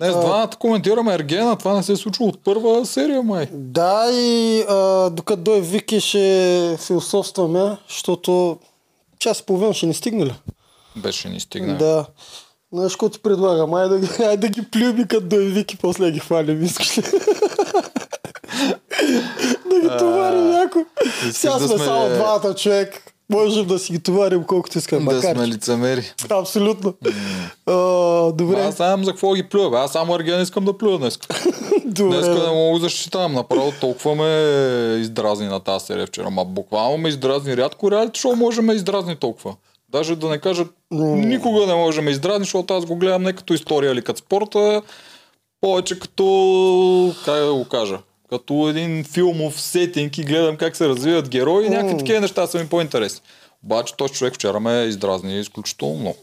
Не, с двамата коментираме Ергена, това не се е случило от първа серия, май. Да, и а, докато дой Вики ще философстваме, защото час и половина ще ни стигне ли? Беше ни стигна. Да. Знаеш, какво ти предлагам? Айде да, ги- айде да ги плюем и като дой Вики, после ги хвалим, искаш ли? да ги товарим някой. Сега сме само двата човек. Можем да си ги товарим колкото искаме. Да Макар, сме лицемери. Абсолютно. А, добре. Аз знам за какво ги плюя. Аз само Ерген искам да плюя днес. добре. Днес не мога да защитавам. Направо толкова ме издразни на тази серия вчера. Ма буквално ме издразни. Рядко реалити шоу може ме издразни толкова. Даже да не кажа, никога не може да ме издразни, защото аз го гледам не като история или като спорта, повече като, как да го кажа, като един филмов сетинг и гледам как се развиват герои и някакви такива неща са ми по-интересни. Обаче този човек вчера ме издразни изключително много.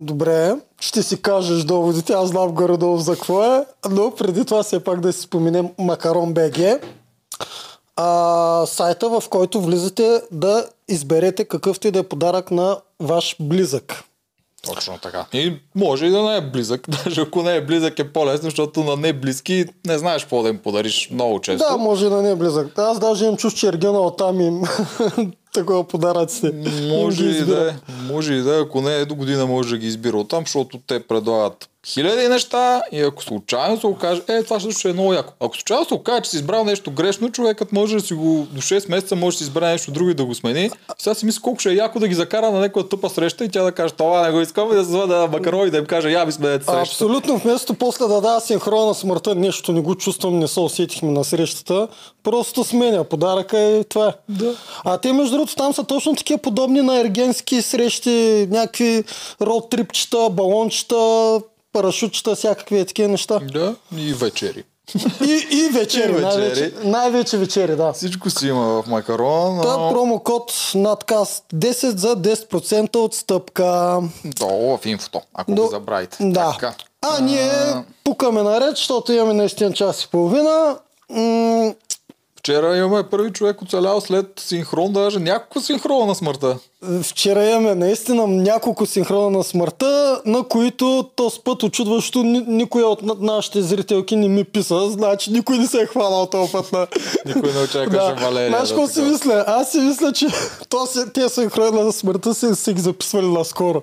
Добре, ще си кажеш доводите, аз знам горе-долу за какво е, но преди това все пак да си споменем Макарон БГ, а, сайта в който влизате да изберете какъвто и да е подарък на ваш близък. Точно така. И може и да не е близък. Даже ако не е близък е по-лесно, защото на не близки не знаеш какво да им подариш много често. Да, може и да не е близък. Аз даже имам чуш, че Ергена оттам им такова подаръците. Може Им ги и да е. Може и да е. Ако не е до година може да ги избира оттам, защото те предлагат хиляди неща и ако случайно се окаже, е, това също ще е много яко. Ако случайно се окаже, че си избрал нещо грешно, човекът може да си го до 6 месеца може да си избере нещо друго и да го смени. Сега си мисля колко ще е яко да ги закара на някоя тъпа среща и тя да каже, това не го искам и да се на макарони да им каже, я ми сменете среща. Абсолютно, вместо после да дава синхрона на смъртта, нещо не го чувствам, не се усетихме на срещата, просто сменя подаръка и това е. Да. А те, между другото, там са точно такива подобни на ергенски срещи, някакви род трипчета, балончета, парашутчета, всякакви е такива неща. Да, и вечери. И, и вечери, И вечери. най-вече, най-вече вечери, да. Всичко си има в макарон. Та но- промокод надкаст 10 за 10% отстъпка. Долу в инфото, ако Но- го забравите. Да. Така. А ние пукаме наред, защото имаме наистина час и половина. М- Вчера имаме първи човек оцелял след синхрон, даже няколко синхрона на смъртта. Вчера имаме наистина няколко синхрона на смъртта, на които този път очудващо ни- никоя от на- нашите зрителки не ми писа. Значи никой не се е хванал този път на... Никой не очакваше Валерия. Знаеш да какво си така. мисля? Аз си мисля, че то си, тези синхрони на смъртта си, си ги записвали наскоро.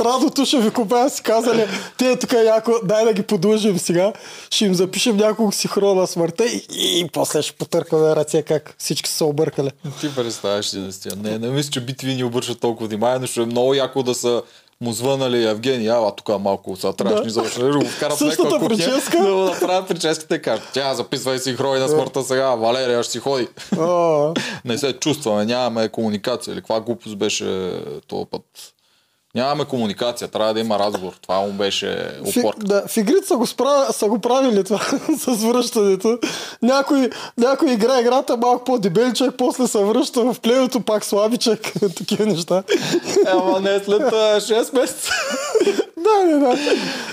Радото ще ви купя, си казали, те тук яко, дай да ги подлъжим сега, ще им запишем няколко синхрона на смъртта и, и, после ще потъркаме ръце как всички са объркали. Ти представяш ли наистина? Не, не мисля, че битви ни обръщат толкова внимание, но ще е много яко да са му звънали Евгений, ала тук малко са трябваш ни завършили, да го вкарат Същата прическа. да му направят прическата и кажат, тя записвай синхрони на смъртта сега, Валерия ще си ходи. Не се чувстваме, нямаме комуникация. Или каква глупост беше този път? Нямаме комуникация, трябва да има разговор. Това му беше Фи, опорка. да, в игрите са го, спра, са го правили това с връщането. Някой, някой игра играта малко по-дебеличък, после се връща в пленото пак слабичък. Такива неща. Ама не след а, 6 месеца. да, не, да.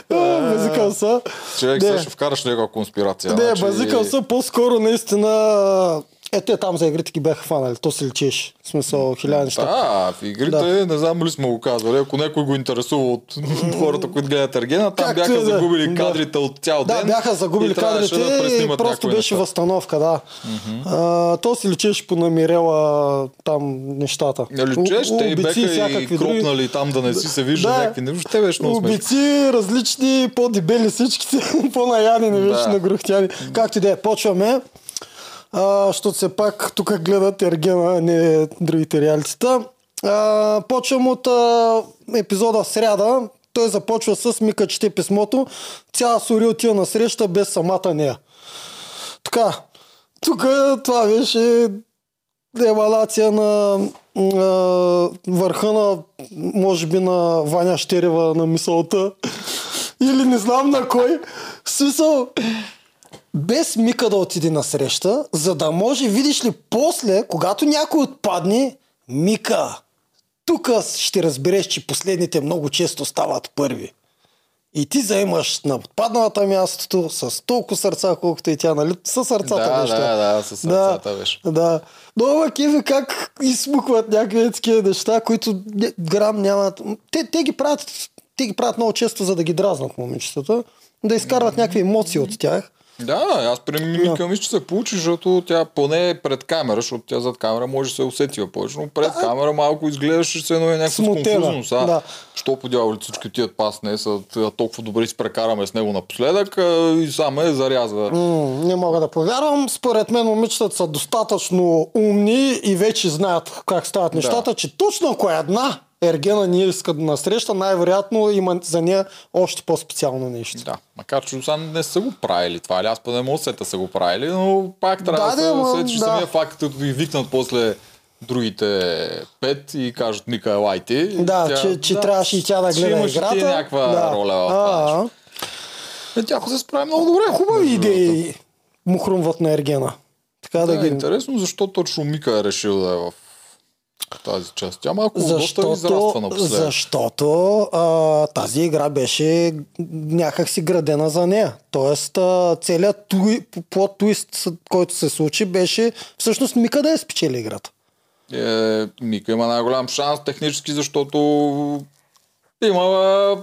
А, Базикал са. Човек Не. ще вкараш някаква конспирация. Не, значи- базикал са по-скоро наистина... Е, те там за игрите ги бяха фанали. То се лечеше. В смисъл, хиляда неща. Да, в игрите, не знам ли сме го казвали, ако някой го интересува от хората, които гледат Ергена, там Както бяха да загубили Да. кадрите от цял ден. Да, бяха загубили и кадрите да и просто беше неща. възстановка, да. А, то си лечеше по намирела там нещата. Не лечеш, У- те беха и други. кропнали там да не си се вижда Да. някакви неща. Те беше много. Убийци, различни, по-дебели всичките, по-наяни, не беше Да. нагрухтяни. Както и да е, почваме. А, защото все пак тук гледат Ергена, а не другите реалитета. А, почвам от а, епизода сряда. Той започва с Мика чете писмото. Цяла Сори отива на среща без самата нея. Така, тук това беше емалация на, на върха на, може би на Ваня Щерева на мисълта. Или не знам на кой. Смисъл, без Мика да отиде на среща, за да може, видиш ли, после, когато някой отпадне, Мика, тук ще разбереш, че последните много често стават първи. И ти заемаш на отпадналата мястото с толкова сърца, колкото и тя, нали? С сърцата Да, беше. да, да, със сърцата беше. Да. Но кефи как изсмукват някакви такива неща, които грам нямат. Те, те ги правят те ги правят много често, за да ги дразнат момичетата, да изкарват някакви емоции от тях. Да, аз при Мимика мисля, че се получи, защото тя поне е пред камера, защото тя зад камера може да се усетива повече, но пред камера малко изглеждаше се едно е някаква Смутена, конфузност. А, да. Що по дяволи всички тия пас не са толкова добре си прекараме с него напоследък а, и само е зарязва. М, не мога да повярвам. Според мен момичетата са достатъчно умни и вече знаят как стават нещата, че точно ако е една ергена ние иска да насреща, най-вероятно има за нея още по-специално нещо. Да, макар че сега не са го правили това, или аз па не мога да са го правили, но пак трябва Да, да, да, се ама, усетиш да. самия факт, като ги викнат после другите пет и кажат Мика елайте. Да, че, че трябваше и тя да че гледа имаш и ти играта. някаква да. роля в това. Е, тя се справи много добре. Хубави идеи му хрумват на Ергена. Така да, Да, е ги... интересно защо точно Мика е решил да е в тази част. Тя малко доста Защото, израства напоследък. защото а, тази игра беше някак си градена за нея. Тоест а, целият туи, плот твист, който се случи, беше всъщност Мика да е спечели играта. Е, Мика има най-голям шанс технически, защото има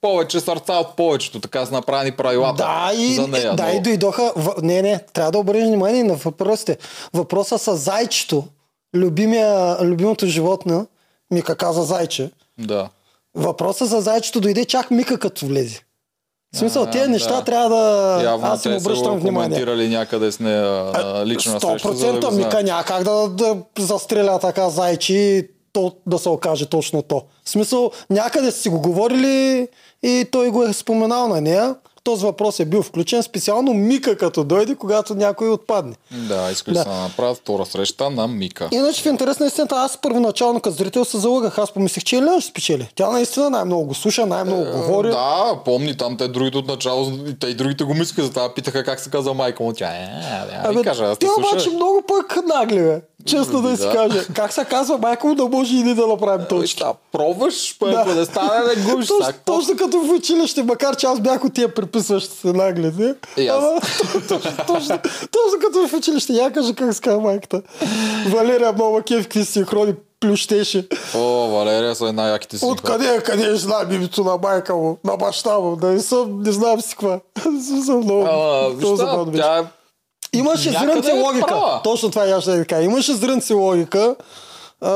повече сърца от повечето, така са направени правилата Да, и, за нея. да, но- и дойдоха. В... Не, не, трябва да обърнеш внимание на въпросите. Въпроса с зайчето, любимия, любимото животно, Мика каза зайче. Да. Въпросът за зайчето дойде чак Мика като влезе. В смисъл, А, тези неща да. трябва да... Явно Аз им са обръщам го внимание. коментирали някъде с нея а, лично на среща, за да 100% Мика няма как да, да застреля така зайчи то да се окаже точно то. В смисъл, някъде са си го говорили и той го е споменал на нея. Този въпрос е бил включен специално Мика като дойде, когато някой отпадне. Да, искали Да. да. направят втора среща на Мика. Иначе в интерес на истината, аз първоначално като зрител се залъгах. Аз помислих, че Елена ще спечели. Тя наистина най-много го слуша, най-много говори. Е, Да, помни там те другите от начало, те и другите го мислиха, затова питаха как се казва майка му. Тя е, да ви кажа, аз те обаче много пък нагли, бе. Честно да си Да. кажа. Как се казва майка му да може и ние да направим точки. Да, пробваш, па ако не стане, не губиш. Точно, точно като в училище, макар че аз бях от тия приписващи се нагледи. Ама, точно, точно, точно като в училище. Я кажа как се казва майката. Валерия кеф, какви синхрони плющеше. О, Валерия са най-яките си. Откъде, къде знам името на майка му, на баща му, да не съм, не знам си каква. Съм много. Ама, много виж, забавно да, беше. тя е Имаше зрънце е логика. права. Точно това я ще да кажа. Имаше зрънце логика. А,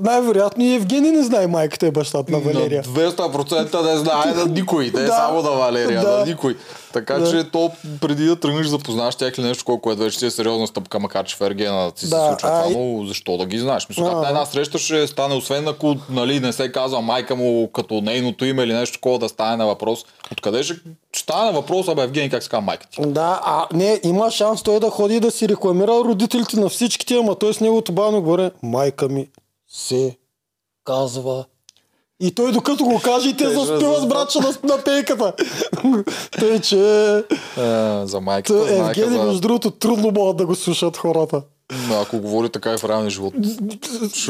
най-вероятно и Евгений не знае майката и бащата на Валерия. На 200% не знае на никой, не да. само на Валерия, Да. на никой. Така Да. че то преди да тръгнеш да познаеш тях или нещо, колко е вече си е сериозна стъпка, макар че в Ергена си Да, се случва а, това, но защо да ги знаеш? Мисля, на една среща ще стане, освен ако нали, не се казва майка му като нейното име или нещо такова да стане на въпрос. Откъде ще, стане въпрос, абе Евгений, как се казва майка ти? Да, а не, има шанс той да ходи да си рекламира родителите на всичките, ама той с неговото бавно горе. Майка ми се казва. И той докато го каже и те ще заспиват братча на, на пейката. Тъй, че Е, за майката, т- знаеха Евгений, за... между другото, трудно могат да го слушат хората. Но ако говори така и в реалния живот.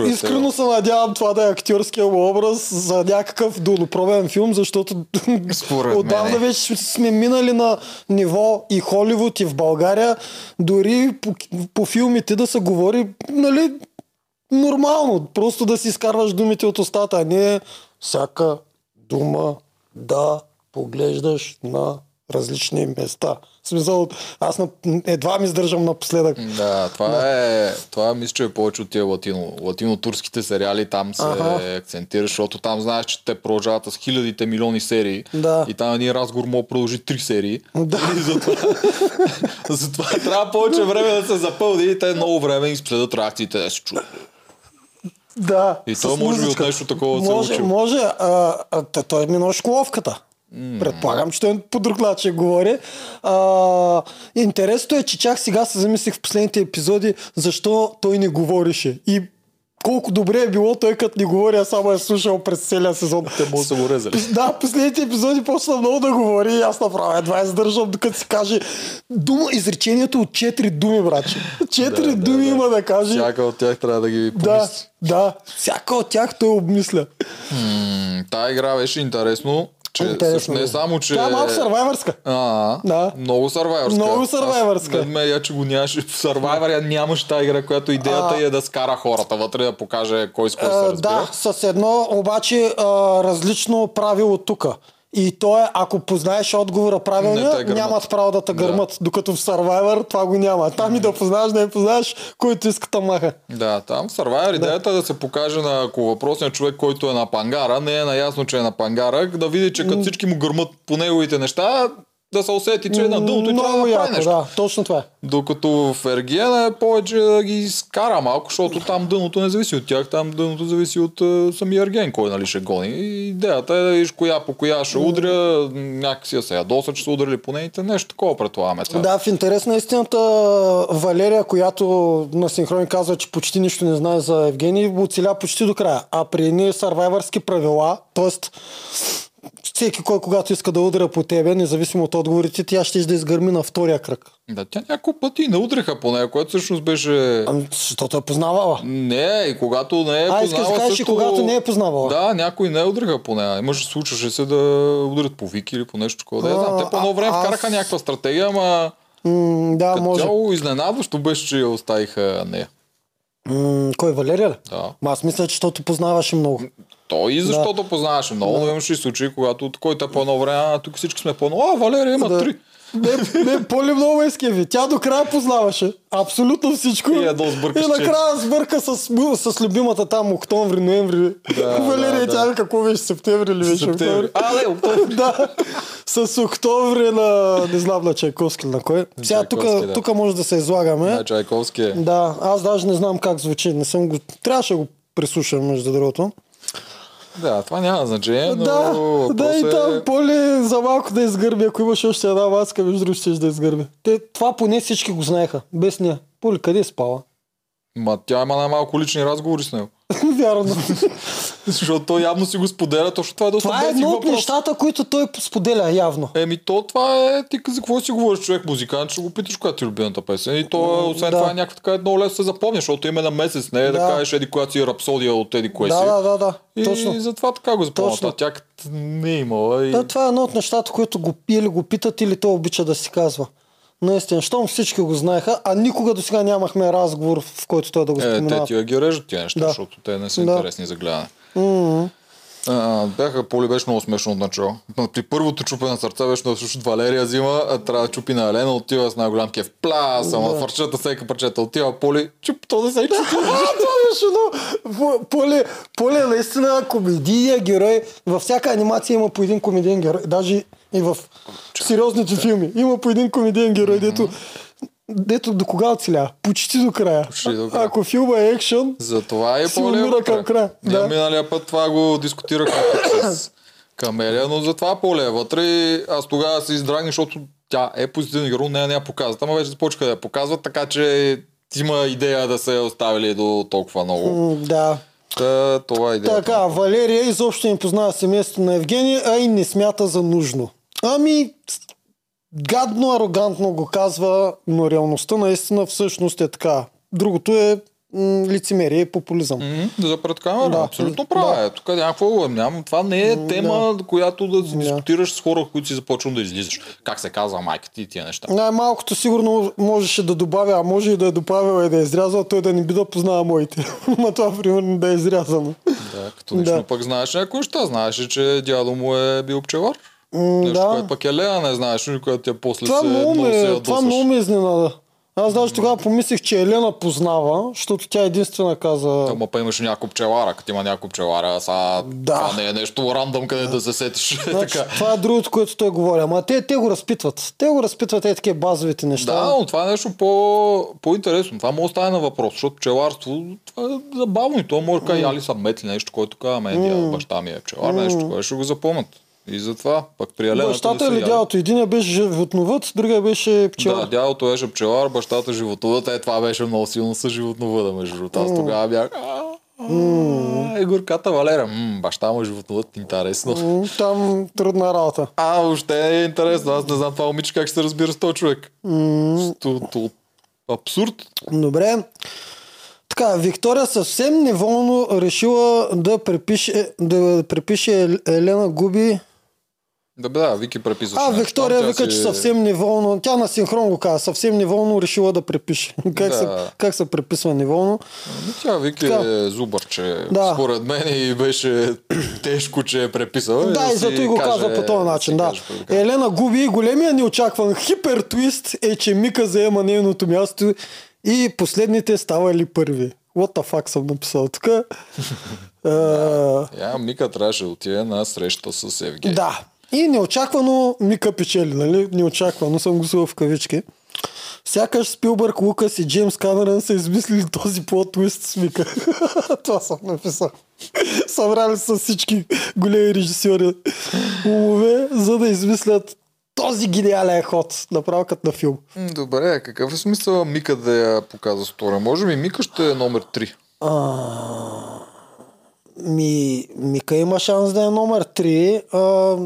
Искрено се надявам това да е актьорския му образ за някакъв долупробен филм, защото Според отдавна мен е. вече сме минали на ниво и Холивуд, и в България, дори по, по филмите да се говори, нали, нормално, просто да си изкарваш думите от устата, а не всяка дума да поглеждаш на различни места. В смисъл, аз на, едва ми издържам напоследък. Да, това е, това мисля, че е повече от тия латино, латино-турските сериали, там се Аха. акцентира, защото там знаеш, че те продължават с хилядите милиони серии Да. и там един разговор може да продължи три серии. Да. И затова, затова трябва повече време да се запълни и те много време изследват реакциите да се чуят. Да. И то може би от музичка. нещо такова се може, учи. Може, а, той е минал школовката. Предполагам, че той по друг начин говори. А, интересното е, че чак сега се замислих в последните епизоди, защо той не говореше. И колко добре е било той като не говори, а само е слушал през целия сезон. Те може да са го резали. Да, последните епизоди почна много да говори и аз направя едва издържам, докато си каже дума, изречението от четири думи, браче. Четири Да, да, думи да. има да каже. Всяка от тях трябва да ги Да, помисли. да. Всяка от тях той обмисля. М, Тая игра беше интересно. Че Интересно също не е е. само, че... Тя е малко сървайвърска. А, Да. Много сървайвърска. Много сървайвърска. Аз, ме я, че го нямаше в сървайвър, я нямаше тази игра, която идеята А. е да скара хората вътре, да покаже кой с кой А, се разбира. да, с едно обаче а, различно правило тук. И то е, ако познаеш отговора правилния, гърмат. нямат право да те гърмат. Докато в Survivor това го няма. Там и да познаваш, да не познаваш, който иска да маха. Да, там в Survivor идеята е да се покаже на ако въпросният човек, който е на пангара, не е наясно, че е на пангара, да види, че като всички му гърмат по неговите неща, да се усети, че е на дъното и трябва да яко, нещо. да, точно това е. Докато в Ергена е повече да ги скара малко, защото там дъното не зависи от тях, там дъното зависи от е, самия Ерген, кой нали ще гони. И идеята е да видиш коя по коя ще удря, някакси да се ядоса, че са удрали по нейните, нещо такова предполагаме. сега. Да, в интерес на истината, Валерия, която на синхрони казва, че почти нищо не знае за Евгений, оцеля почти до края. А при едни сървайвърски правила, т.е. всеки кой когато иска да удря по тебе, независимо от отговорите, тя ще да изгърми на втория кръг. Да, тя няколко пъти не удриха по нея, което всъщност беше... Ами, Защото е познавала. Не, и когато не е А, искаш да познавала кажеш, също... когато не е познавала. Да, някои не удриха по нея. Имаше, случваше се да удрят по Вики или по нещо такова. Да, я А, знам. Те по едно а- време аз- вкараха някаква стратегия, ама М, да, като може. цяло изненадващо беше, че я оставиха нея. М, кой, Валерия ли? Да. Ма аз мисля, че защото познаваше много. Той и защото познаваше много, но имаше и случаи, когато който е по едно време, а тук всички сме по едно, а Валерия има Да. три. Не, не, Поли много скеви. Тя до края познаваше. Абсолютно всичко. И едно сбърка И накрая сбърка с, с любимата там октомври, ноември. Да, Валерия, да, тя да. какво беше септември или беше Септември. октомври? А, не, октомври. да, с октомври на, не знам на Чайковски на кой. Сега тук, да. тук може да се излагаме. Да, Чайковски е. Да, аз даже не знам как звучи. Не съм го... Трябваше да го прислушам, между другото. Да, това няма значение, но да, да и въпросът там е... Поли за малко да изгърби. Ако имаше още една маска, между другото ще да изгърби. Те, това поне всички го знаеха. Без нея. Поли, къде е спала? Ма тя има най-малко лични разговори с него. Вярно. Защото той явно си го споделя, точно това е доста това е едно от нещата, които той споделя явно. Еми то това е, ти за какво си говориш човек музикант, ще го питаш коя ти е любимата песен. И то, освен да. това е някакво така едно лесно се запомня, защото име на месец, не е да, Да. кажеш еди коя си е рапсодия от еди кое Да, си. да, да, да. И Точно. затова така го запомня. Тя не е имала. И... Да, това е едно от нещата, които го, или го питат, или той обича да си казва. Наистина, щом всички го знаеха, а никога до сега нямахме разговор, в който той да го Е, те споменава. ти ги режат тия неща, Да. защото те не са Да. интересни за гледане. М-м. А, бяха, Поли беше много смешно от начало. При първото чупене на сърце беше да слушат Валерия взима, а трябва да чупи на Елена, отива с най-голям кеф. Пла, само да. фарчета, всеки парчета. Отива Поли, чуп, то да се чупи. Това беше много... По- Поле, Поле наистина комедийния герой. Във всяка анимация има по един комедиен герой. Даже и в сериозните филми. Има по един комедиен герой, дето, дето до кога оцеля? Почти до края. Почти до края. Ако филма е екшън, Затова е вътре. към края. Ние Да. миналия път това го дискутирахме с Камелия, но затова Поли е вътре аз тогава се издрагних, защото тя е позитивен герой, не я не я показват. Ама вече започнаха да я показват, така че има идея да се оставили до толкова много. м, да. Та, това е идеята. Така, Валерия изобщо не познава семейството на Евгений, а и не смята за нужно. Ами, гадно, арогантно го казва, но реалността наистина всъщност е така. Другото е лицемерие и популизъм. М, За пред камера, Да. абсолютно права е. Тук някакво нямам. Това не е тема, която да дискутираш с хора, които си започват да излизаш. Как се казва майка ти и тия неща. Най-малкото сигурно можеше да добавя, а може и да е добавил и да е изрязал, той да не би да познава моите. Ма това примерно да е изрязано. Да, като лично Да. пък знаеш някои неща. Знаеш, че дядо му е бил пчелар. М, Нещо, да. което пък е Лея не знаеш, и което тя после Това се много, ме, това много ме изненада. Аз даже тогава помислих, че Елена познава, защото тя единствена каза... Ама па имаше няколко пчелара, като има няколко пчелара, сега Да. това не е нещо рандом, къде да се сетиш. Значи, така. това е другото, което той говори. Ама те, те го разпитват. Те го разпитват е такива базовите неща. Да, но това е нещо по, по-интересно. Това може да стане на въпрос, защото пчеларство това е забавно и то може да каже, али са метли нещо, който казва, ме дядо, баща ми е пчелар, нещо, което ще го запомнят. И затова, пък при Елената Бащата се дядото? Единия беше животновът, другия беше пчела. Да, дядото беше пчелар, бащата животновът. Е, това беше много силно с животновъда, между другото. Аз тогава бях... «А, Е, горката Валера. М, баща му е животновът, интересно. Там трудна работа. А, въобще е интересно. Аз не знам това момиче как ще се разбира с този човек. Абсурд. Добре. Така, Виктория съвсем неволно решила да препише, да препише Ел- Елена Губи Да, бе, да, Вики преписваше. А, нещо. Виктория Там вика, си- че съвсем неволно, тя на синхрон го каза, съвсем неволно решила да препише. как, Да. се, как се преписва неволно? Ами Тя Вики Така. е зубърче. Да. Според мен и беше тежко, че е преписала. Да, и си зато и го каже- казва по този начин, да. каже. Елена губи и големия неочакван хипер твист е, че Мика заема нейното място и последните ставали първи. What the fuck съм написал тук. Я, Мика трябваше да отиде на среща с Евгений. Да. И неочаквано Мика печели, нали? Неочаквано съм го в кавички. Сякаш Спилбърг, Лукас и Джеймс Камерън са измислили този плод твист с Мика. Това съм написал. Събрали са всички големи режисьори умове, за да измислят този гениален ход, направо като на филм. Добре, какъв е смисъл Мика да я показва втора? Може би Мика ще е номер 3. А, ми, Мика има шанс да е номер 3. А,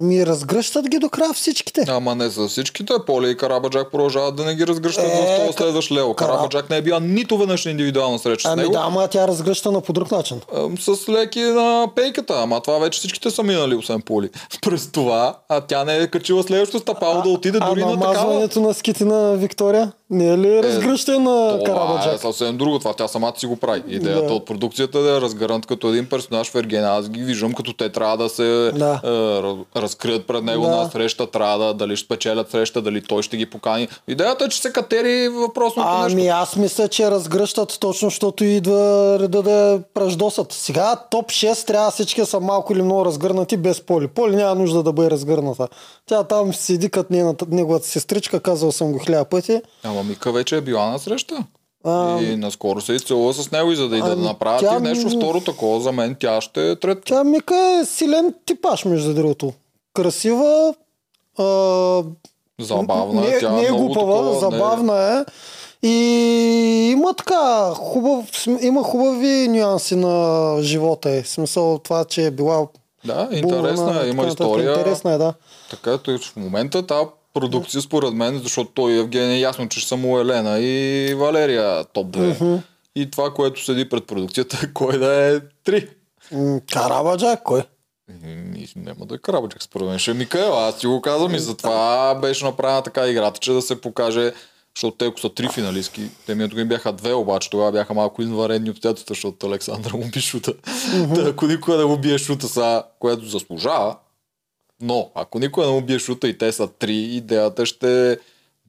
ми разгръщат ги до края всичките. Ама не за всичките. Поли и Карабаджак продължават да не ги разгръщат Е, в този следващ лево. Кара- Карабаджак не е била нито веднъж на индивидуална среща с Ами него. да, ама тя разгръща на по друг начин. С леки на пейката, ама това вече всичките са минали, освен Поли. През това, а тя не е качила следващото стъпало да отиде дори а на такава. на ските на Виктория не е ли разгръщане на е Карабаджак? съвсем друго, това тя самата си го прави. Идеята Да. от продукцията е да е разгърнат като един персонаж в Ергена. Аз ги виждам като те трябва да се Да. е, раз- разкрият пред него Да. на среща, трябва да, дали ще спечелят среща, дали той ще ги покани. Идеята е, че се катери въпросното нещо. Ами аз мисля, че разгръщат точно, защото идва реда да пръждосат. Сега топ 6 трябва всички са малко или много разгърнати без Поли. Поли няма нужда да бъде разгърната. Тя там седи като неговата сестричка, казал съм го хиляда пъти. Ама Мика вече е била на среща. А, И наскоро се изцелува с него и за да иде да Ами, направят тя и нещо второ такова, за мен тя ще е трета. Тя Мика е силен типаж, между другото. Красива, а, Забавна не, е, тя не е глупава, такова, не- забавна е. И има така, хубав, има хубави нюанси на живота е. В смисъл това, че е била Да, интересна е, има история. Интересна е, да. Така в момента тази продукция според мен, защото той Евгений е ясно, че само Елена и Валерия топ 2. И това, което седи пред продукцията е кой да е 3. М, Карабаджак, кой? И няма да е Карабаджак, според мен ще е Микаел. Аз ти го казвам и затова беше направена така играта, че да се покаже защото те ако са три финалистки, те ми им бяха две, обаче тогава бяха малко извънредни обстоятелства, защото Александър му би шута. Та, ако никой не му бие шута са, което заслужава, но ако никой не му бие шута и те са три, идеята ще е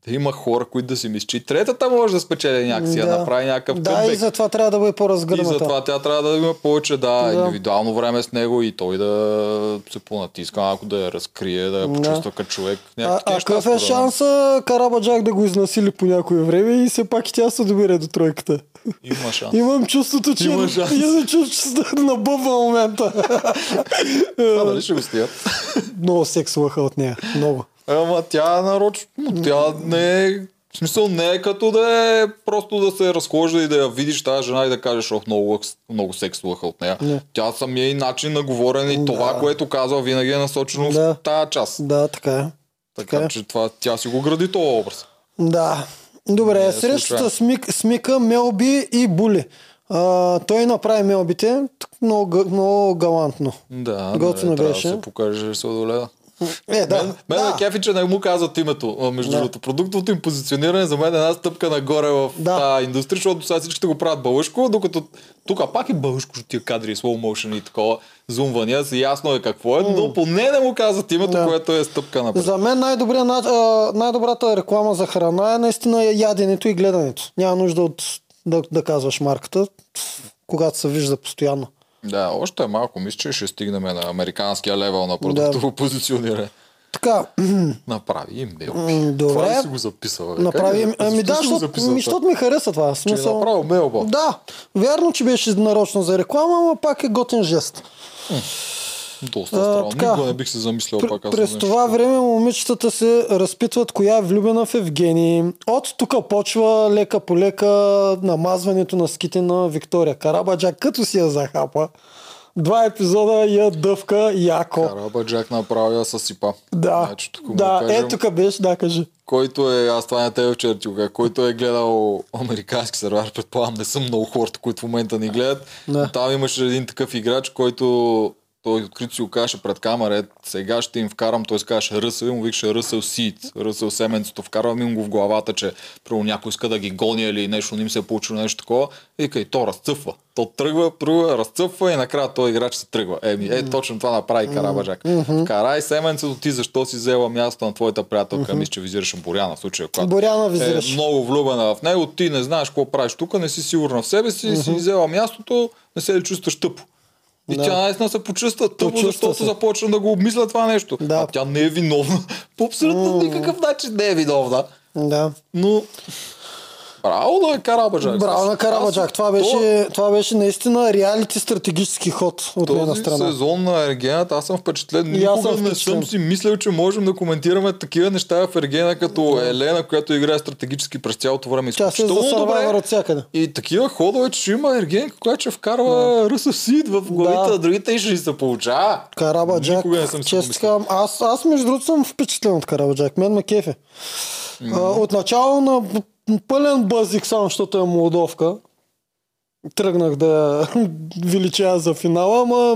има хора, които да си мислят, че и третата може да спечели някакси, да, да направи някакъв Да, и къмбек. затова трябва да бъде И по-разгърната. затова тя трябва да има повече, да, Да. индивидуално време с него и той да се понатиска малко, да я разкрие, да я Да. почувства като човек. А, а какъв е шанса Карабаджак да го изнасили по някое време и все пак и тя се добере до тройката? Има шанс. Имам чувството, че Има шанс. имам чувството, че се набъбва момента. Това дали ще го стоят? Много секс лъха от нея. Много. Ама тя нарочно, тя не е в смисъл не е като да е просто да се разхожда и да я видиш тази жена и да кажеш, ох, много, много секс лъха от нея. Не. Тя самия и начин на говорене и това, което казва, винаги е насочено Да. в тази част. Да, така е. Така Така е. че това, тя си го гради този образ. Да. Добре, е срещата с, Мик, с Мика, Мелби и Були. А, той направи Мелбите много, много галантно. Да, Готино трябва беше. да се покаже Сладоледа. Е, да. Мен, мен да. да. кефи, че не му казват името. Между Да. другото, продуктовото им позициониране за мен е една стъпка нагоре в Да. тази индустрия, защото сега всичките го правят бълъшко, докато тук пак е бълъшко, тия кадри, slow motion и такова, зумвания, си ясно е какво е, но поне не му казват името, Да. което е стъпка напред. За мен най-добрия, най-добрата реклама за храна е наистина яденето и гледането. Няма нужда от да, да казваш марката, когато се вижда постоянно. Да, още малко мисля, че ще стигнем на американския левел на продуктово позициониране. Така, Направи имейл. м, добре. Това си го записал? бе? Направи, е? ами да, защото, ми, ми хареса това. В Че е Смисъл, мейлба. Да, вярно, че беше нарочно за реклама, но пак е готин жест. Доста А, странно. така. Никога не бих се замислял Пр- пак аз. през нещо това време момичетата се разпитват коя е влюбена в Евгений. От тук почва лека по лека намазването на ските на Виктория Карабаджак, като си я захапа. Два епизода я дъвка яко. Карабаджак направи я съсипа. Да, Значи, тук да, кажем, е тук беше, да, кажи. който е, аз това не те вчера ти който е гледал американски сервер, предполагам, не са много хората, които в момента ни гледат. Да. Там имаше един такъв играч, който той открито си го каже пред камера, е, сега ще им вкарам, той каже Ръсъл и му викаше Ръсъл Сид, Ръсъл семенцето, вкарвам им го в главата, че примерно някой иска да ги гони или нещо, не им се е получило нещо такова, вика и то разцъфва. То тръгва, тръгва, разцъфва и накрая той играч се тръгва. Еми, е, точно това направи Карабаджак. Карай семенцето ти, защо си взела място на твоята приятелка, мисля, че визираше Боряна в случая, когато Боряна визираш. е много влюбена в него, ти не знаеш какво правиш тук, не си сигурна в себе си, си взела мястото, не се ли чувстваш тъпо. И Да. тя наистина се почувства тъпо, защото се. започна да го обмисля това нещо. Да. А тя не е виновна. По абсолютно никакъв начин не е виновна. Да. Но... Браво на Карабаджак. Браво на Карабаджак. Това беше, това беше наистина реалити стратегически ход от този страна. сезон на Ергената, аз съм впечатлен. И аз Никога съм не впечатлен. съм си мислил, че можем да коментираме такива неща в Ергена, като Елена, която играе стратегически през цялото време. Тя се добре. От всякъде. И такива ходове, че има Ергенка, която ще вкарва да. Ръсъв Сид в главите Да. на другите и ще се получава. Карабаджак, Никога не съм си казвам, аз, аз между другото съм впечатлен от Карабаджак. Мен ме кефе. А, от начало на пълен базик, само защото е молдовка. Тръгнах да величая за финала, ама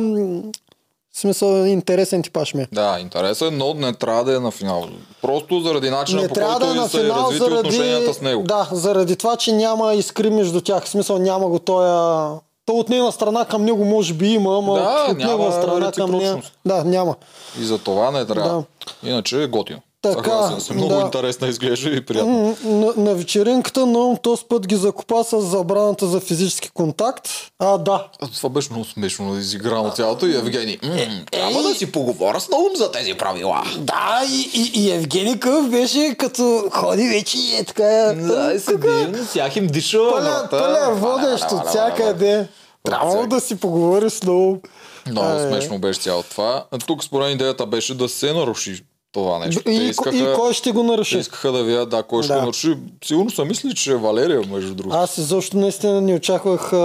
в смисъл интересен типаж ми е. Да, интересен, но не трябва да е на финал. Просто заради начина Не по трябва да е който на са финал развити заради... отношенията с него. Да, заради това, че няма искри между тях. В смисъл няма го тоя... То от нейна страна към него може би има, ама Да, от няма негова страна към нея... Да, няма. И за това не трябва. Иначе е готино. Така, Съгласен съм. Много да. интересна изглежда и приятно. На, на вечеринката, но този път ги закопа с забраната за физически контакт. А, да. А, Това беше много смешно, изиграно цялото и Евгений. м, Трябва да си поговоря с Наум за тези правила. Да, и, и, и Евгений Къв беше като ходи вече и е така... Да, и седим, тях им диша. Пълен, врата. пълен водещ от всякъде. Трябва да си поговори с много. Много Е. смешно беше цялото това. Тук според идеята беше да се наруши това нещо. Те И, и, искаха, кой ще го те наруши? искаха да видят да, кой ще Да. го наруши. Сигурно са мисли, че е Валерия, между другото. Аз изобщо наистина не очаквах, а,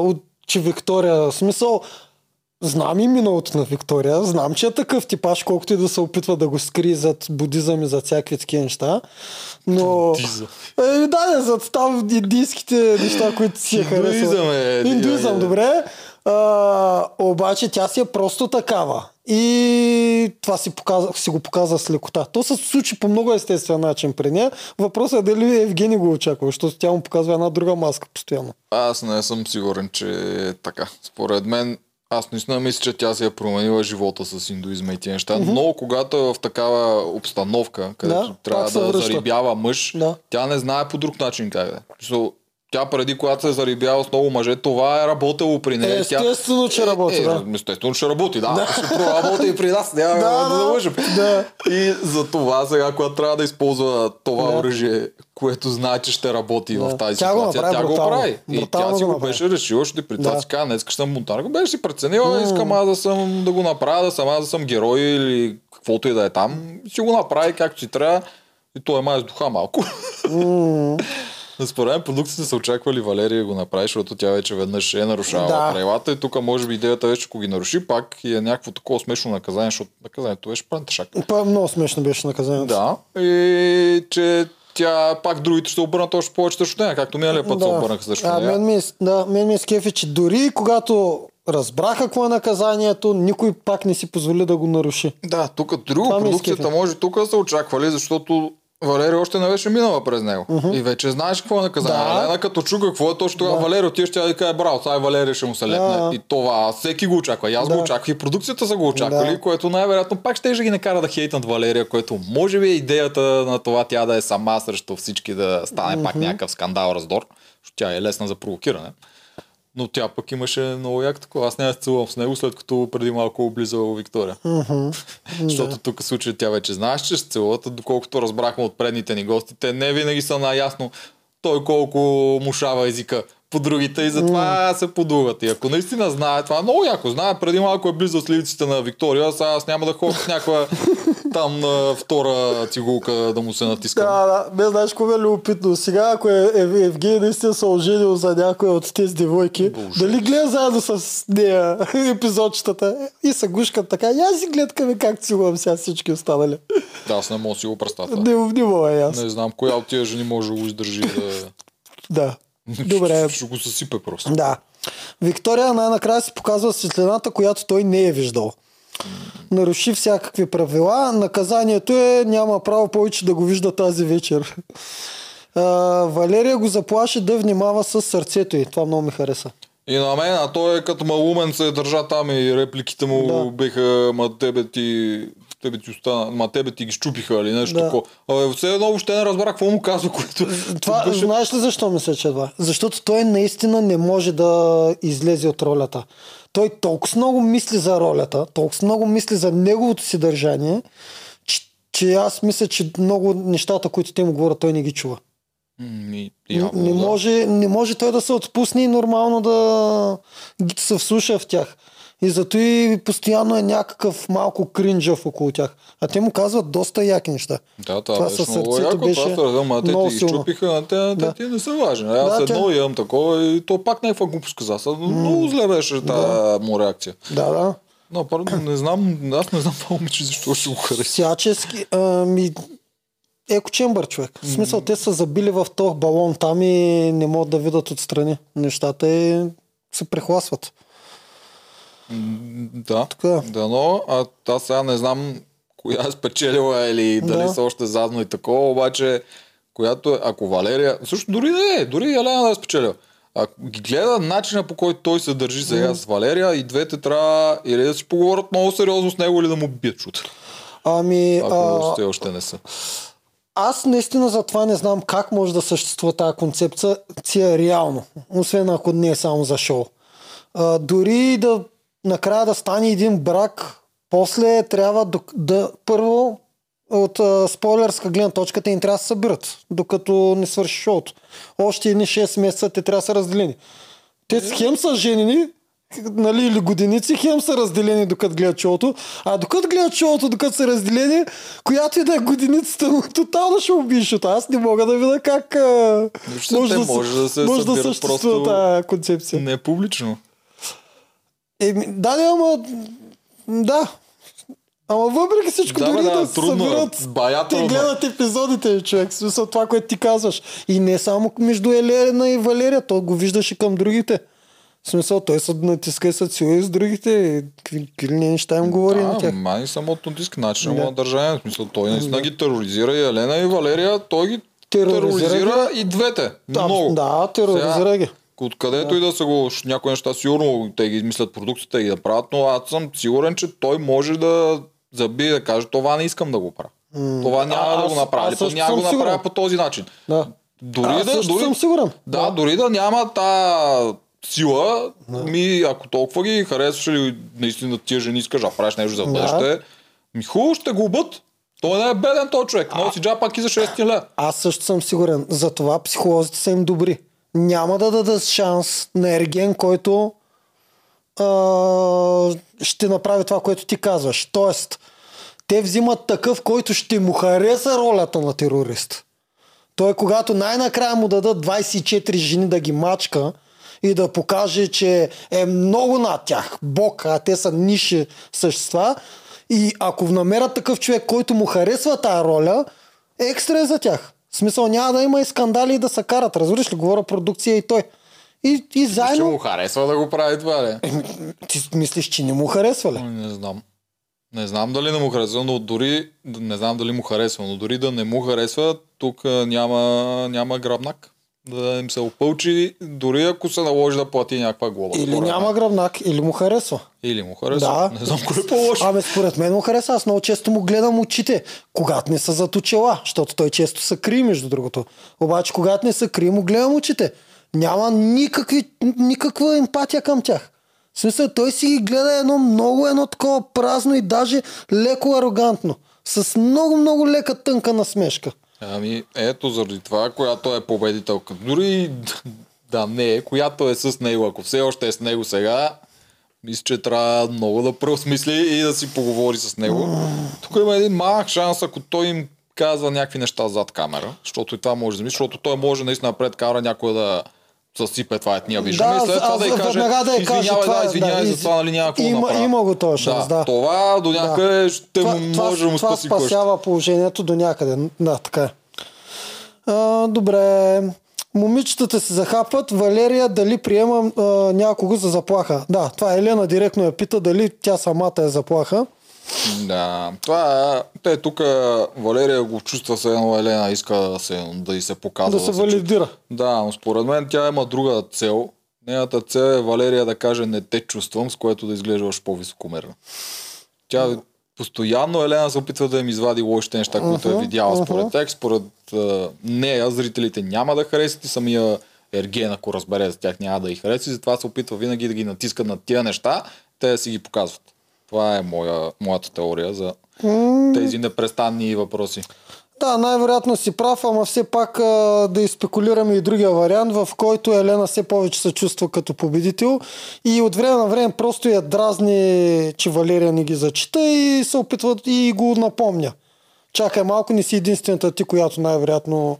от, че Виктория, в смисъл, знам и миналото на Виктория, знам, че е такъв типаж, колкото и да се опитва да го скри зад будизъм и зад всякакви такива неща. Но... Е, да, не, зад там индийските неща, които си е харесват. Индуизъм е. Индуизъм, добре. А, обаче тя си е просто такава. И това си, показа, си го показа с лекота. То се случи по много естествен начин при нея. Въпросът е дали Евгений го очаква, защото тя му показва една друга маска постоянно. Аз не съм сигурен, че е така. Според мен, аз наистина мисля, че тя си е променила живота с индуизма и тия неща, но когато е в такава обстановка, където Да, трябва да зарибява мъж, Да. тя не знае по друг начин как да е. So, Тя преди, когато се е зарибяла с много мъже, това е работело при нея. Е, Тя- естествено, че работи, е, да. Естествено, че работи, да. Ще проработи и при нас, няма Да, да, да, лъжем. да. И за това сега, когато трябва да използва това Да. оръжие, което знае, че ще работи Да. в тази Тя го ситуация, направи тя го брутално. прави. И Брутално тя си го го беше решила, ще при това Да. си казва, днес ще съм монтар. Беше си преценила, искам аз да, съм, да го направя, да съм аз да съм герой или каквото и да е там. Си го направи както си трябва. И той е май с духа малко. Според мен продукцията са очаквали Валерия да го направи, защото тя вече веднъж е нарушавала Да. правилата и тук може би идеята вече, ако ги наруши пак и е някакво такова смешно наказание, защото наказанието беше панташак. Па, много смешно беше наказанието. Да, и че тя пак другите ще обърнат още повече срещу нея, както миналия път се обърнаха срещу а, нея. мен, ми, е- да, мен ми е скефи, че дори когато разбраха какво е наказанието, никой пак не си позволи да го наруши. Да, тук друго е продукцията скефи. може тук да са очаквали, защото Валерия още не беше минала през него. И вече знаеш какво е наказание. Да. Лена като чу какво е, точно тогава Валерия отива ще тя да каже, браво, сега и Валерия ще му се лепне. Да. И това всеки го очаква. И аз Да. го очаквах и продукцията са го очаквали, Да. което най-вероятно пак ще ги накара да хейтнат Валерия, което може би е идеята на това тя да е сама срещу всички да стане пак някакъв скандал, раздор. Защото тя е лесна за провокиране. Но тя пък имаше много як такова. Аз няма целувам с него, след като преди малко облиза Виктория. Защото тук случай тя вече знаеш, че ще се целуват, а доколкото разбрахме от предните ни гости, те не винаги са наясно той колко мушава езика по другите и затова се подуват. И ако наистина знае, това много яко. Знае, преди малко е близо сливиците на Виктория, сега аз няма да ходя в някаква там на втора цигулка да му се натискам. Да, да, не знаеш какво е любопитно. Сега, ако е, Ев- Евгений наистина се оженил за някоя от тези девойки, Bullshit. дали гледа заедно с нея епизодчетата и се гушкат така, и аз си гледкаме как цилувам сега всички останали. Да, аз не мога да си го представя. Не, не мога и аз. Не знам коя от тия жени може да го издържи да... Да. Добре. Ще го съсипе просто. Да. Виктория най-накрая си показва светлината, която той не е виждал. Наруши всякакви правила. Наказанието е няма право повече да го вижда тази вечер. А, Валерия го заплаши да внимава с сърцето й. Това много ми хареса. И на мен, а той е като малумен се държа там и репликите му Да. беха, ма тебе ти, тебе ти остана, ма тебе ти ги щупиха или нещо Да. такова. Абе, все едно въобще не разбрах какво му казва, което Това, беше... знаеш ли защо мисля, че това? Защото той наистина не може да излезе от ролята. Той толкова много мисли за ролята, толкова много мисли за неговото си държание, че, че аз мисля, че много нещата, които те му говорят, той не ги чува. Ми, Не, явно, не, може, не може той да се отпусне и нормално да ги се вслуша в тях. И зато и постоянно е някакъв малко кринджав около тях. А те му казват доста яки неща. Да, това, Това беше много яко, беше това да, ма те ти ги силно. щупиха, а те, Да. те ти не са важни. Аз Да, едно те- имам такова и то пак някаква глупост каза. Са, Много зле беше тази му реакция. Да, да. Но, първо, не знам, аз не знам това момиче защо ще го хареса. Всячески. Ами, еко чембър, човек. В смисъл, те са забили в този балон там и не могат да видят отстрани нещата и се прехласват. Да, Така. да, но а, аз сега не знам коя е спечелила или дали Да. са още заедно и такова, обаче която е, ако Валерия, също дори да е, дори и Елена да е спечелила. Ако ги гледа начина по който той се държи сега с Валерия и двете трябва или да си поговорят много сериозно с него или да му бият шут. Ами, Ако а, още не са. аз наистина за това не знам как може да съществува тази концепция реално, освен ако не е само за шоу. А, дори да накрая да стане един брак, после трябва да, да първо от а, спойлерска гледна точка те им трябва да се събират, докато не свърши шоуто. Още едни 6 месеца те трябва да са разделени. Те с хем са женени, нали, или годиници, хем са разделени докато гледат шоуто, а докато гледат шоуто, докато са разделени, която и да е годиницата му, тотално ще убие, защото аз не мога да видя как а, Въобще те може да се може да съществува просто тази концепция. Не публично. Еми, да, да, ама... Да. Ама въпреки всичко, Да, дори да, да, се Бая те гледат епизодите, човек. Смисъл това, което ти казваш. И не само между Елена и Валерия, то го виждаш и към другите. В смисъл, той се натиска и се и с другите. и Какви неща им говори на Да, тях. май самото диск начин Да. на държание. В смисъл, той наистина ги тероризира и Елена и Валерия, той ги Тероризира тероризира, и двете. Да, Много. да, тероризира ги. Откъдето и да са го, някои неща сигурно те ги измислят продукцията и да правят, но аз съм сигурен, че той може да забие да каже, това не искам да го правя. Това няма А, да го направя. аз няма да го направя сигурен. по този начин. Да. Дори Аз да, дори, съм сигурен. Да, дори да няма та сила, ми, ако толкова ги харесваш или наистина тия жени искаш да правиш нещо за Да. бъдеще, ми хубаво ще го убът. Той не е беден този човек. Носи джапак и за 6 лева. Аз също съм сигурен. Затова психолозите са им добри. Няма да дадат шанс на Ерген, който а, ще направи това, което ти казваш. Тоест, те взимат такъв, който ще му хареса ролята на терорист. Той, когато най-накрая му дадат 24 жени да ги мачка и да покаже, че е много над тях, бог, а те са ниши същества, и ако намерят такъв човек, който му харесва тая роля, екстра е за тях. В смисъл няма да има и скандали и да се карат. Разбираш ли? Говоря продукция и той. И, и Ще заедно... му харесва да го прави това, ли? Ти мислиш, че не му харесва ли? Ами, Не знам. Не знам дали не му харесва, но дори не знам дали му харесва, но дори да не му харесва, тук няма, няма гръбнак. Да им се опълчи, дори ако се наложи да плати някаква глоба. Или Според няма гръбнак, или му харесва. Или му харесва. Да. Не знам кое е по-лошо. Абе, според мен му хареса. Аз много често му гледам очите, когато не са зад очела, защото той често се крие, между другото. Обаче, когато не се крие, му гледам очите. Няма никакви, никаква емпатия към тях. В смисъл, той си ги гледа едно много, едно такова празно и даже леко арогантно. С много, много лека тънка насмешка. Ами, ето заради това, която е победителка. Дори да не е, която е с него, ако все още е с него сега, мисля, че трябва много да преосмисли и да си поговори с него. Тук има един малък шанс, ако той им казва някакви неща зад камера, защото и това може да мисли, защото той може наистина пред камера някой да съсипе това, ет ние виждаме Да, и след това да й каже, да извинявай, това да, извинявай, да, за това нали няма какво има- направя. има го този шанс, да. Това до някъде ще му може да му това спаси кошта. спасява положението до някъде. Да, така е. А, добре. Момичетата се захапват, Валерия дали приема а, някого за заплаха. Да, това Елена директно я пита дали тя самата е заплаха. Да, това е... Те тук Валерия го чувства се едно Елена иска да, се, да й се показва. Да се валидира. Да, но според мен тя има друга цел. Нейната цел е Валерия да каже не те чувствам, с което да изглеждаш по-високомерна. Тя постоянно Елена се опитва да им извади лошите неща, които е видяла според тях. Според а, нея зрителите няма да харесат и самия Ерген, ако разбере за тях, няма да ги хареса. и Затова се опитва винаги да ги натискат на тия неща, те да си ги показват. Това е моя, моята теория за тези непрестанни въпроси. Да, най-вероятно си прав, ама все пак а, да изпекулираме и другия вариант, в който Елена все повече се чувства като победител и от време на време просто я дразни, че Валерия не ги зачита и се опитва и го напомня. Чакай малко, не си единствената ти, която най-вероятно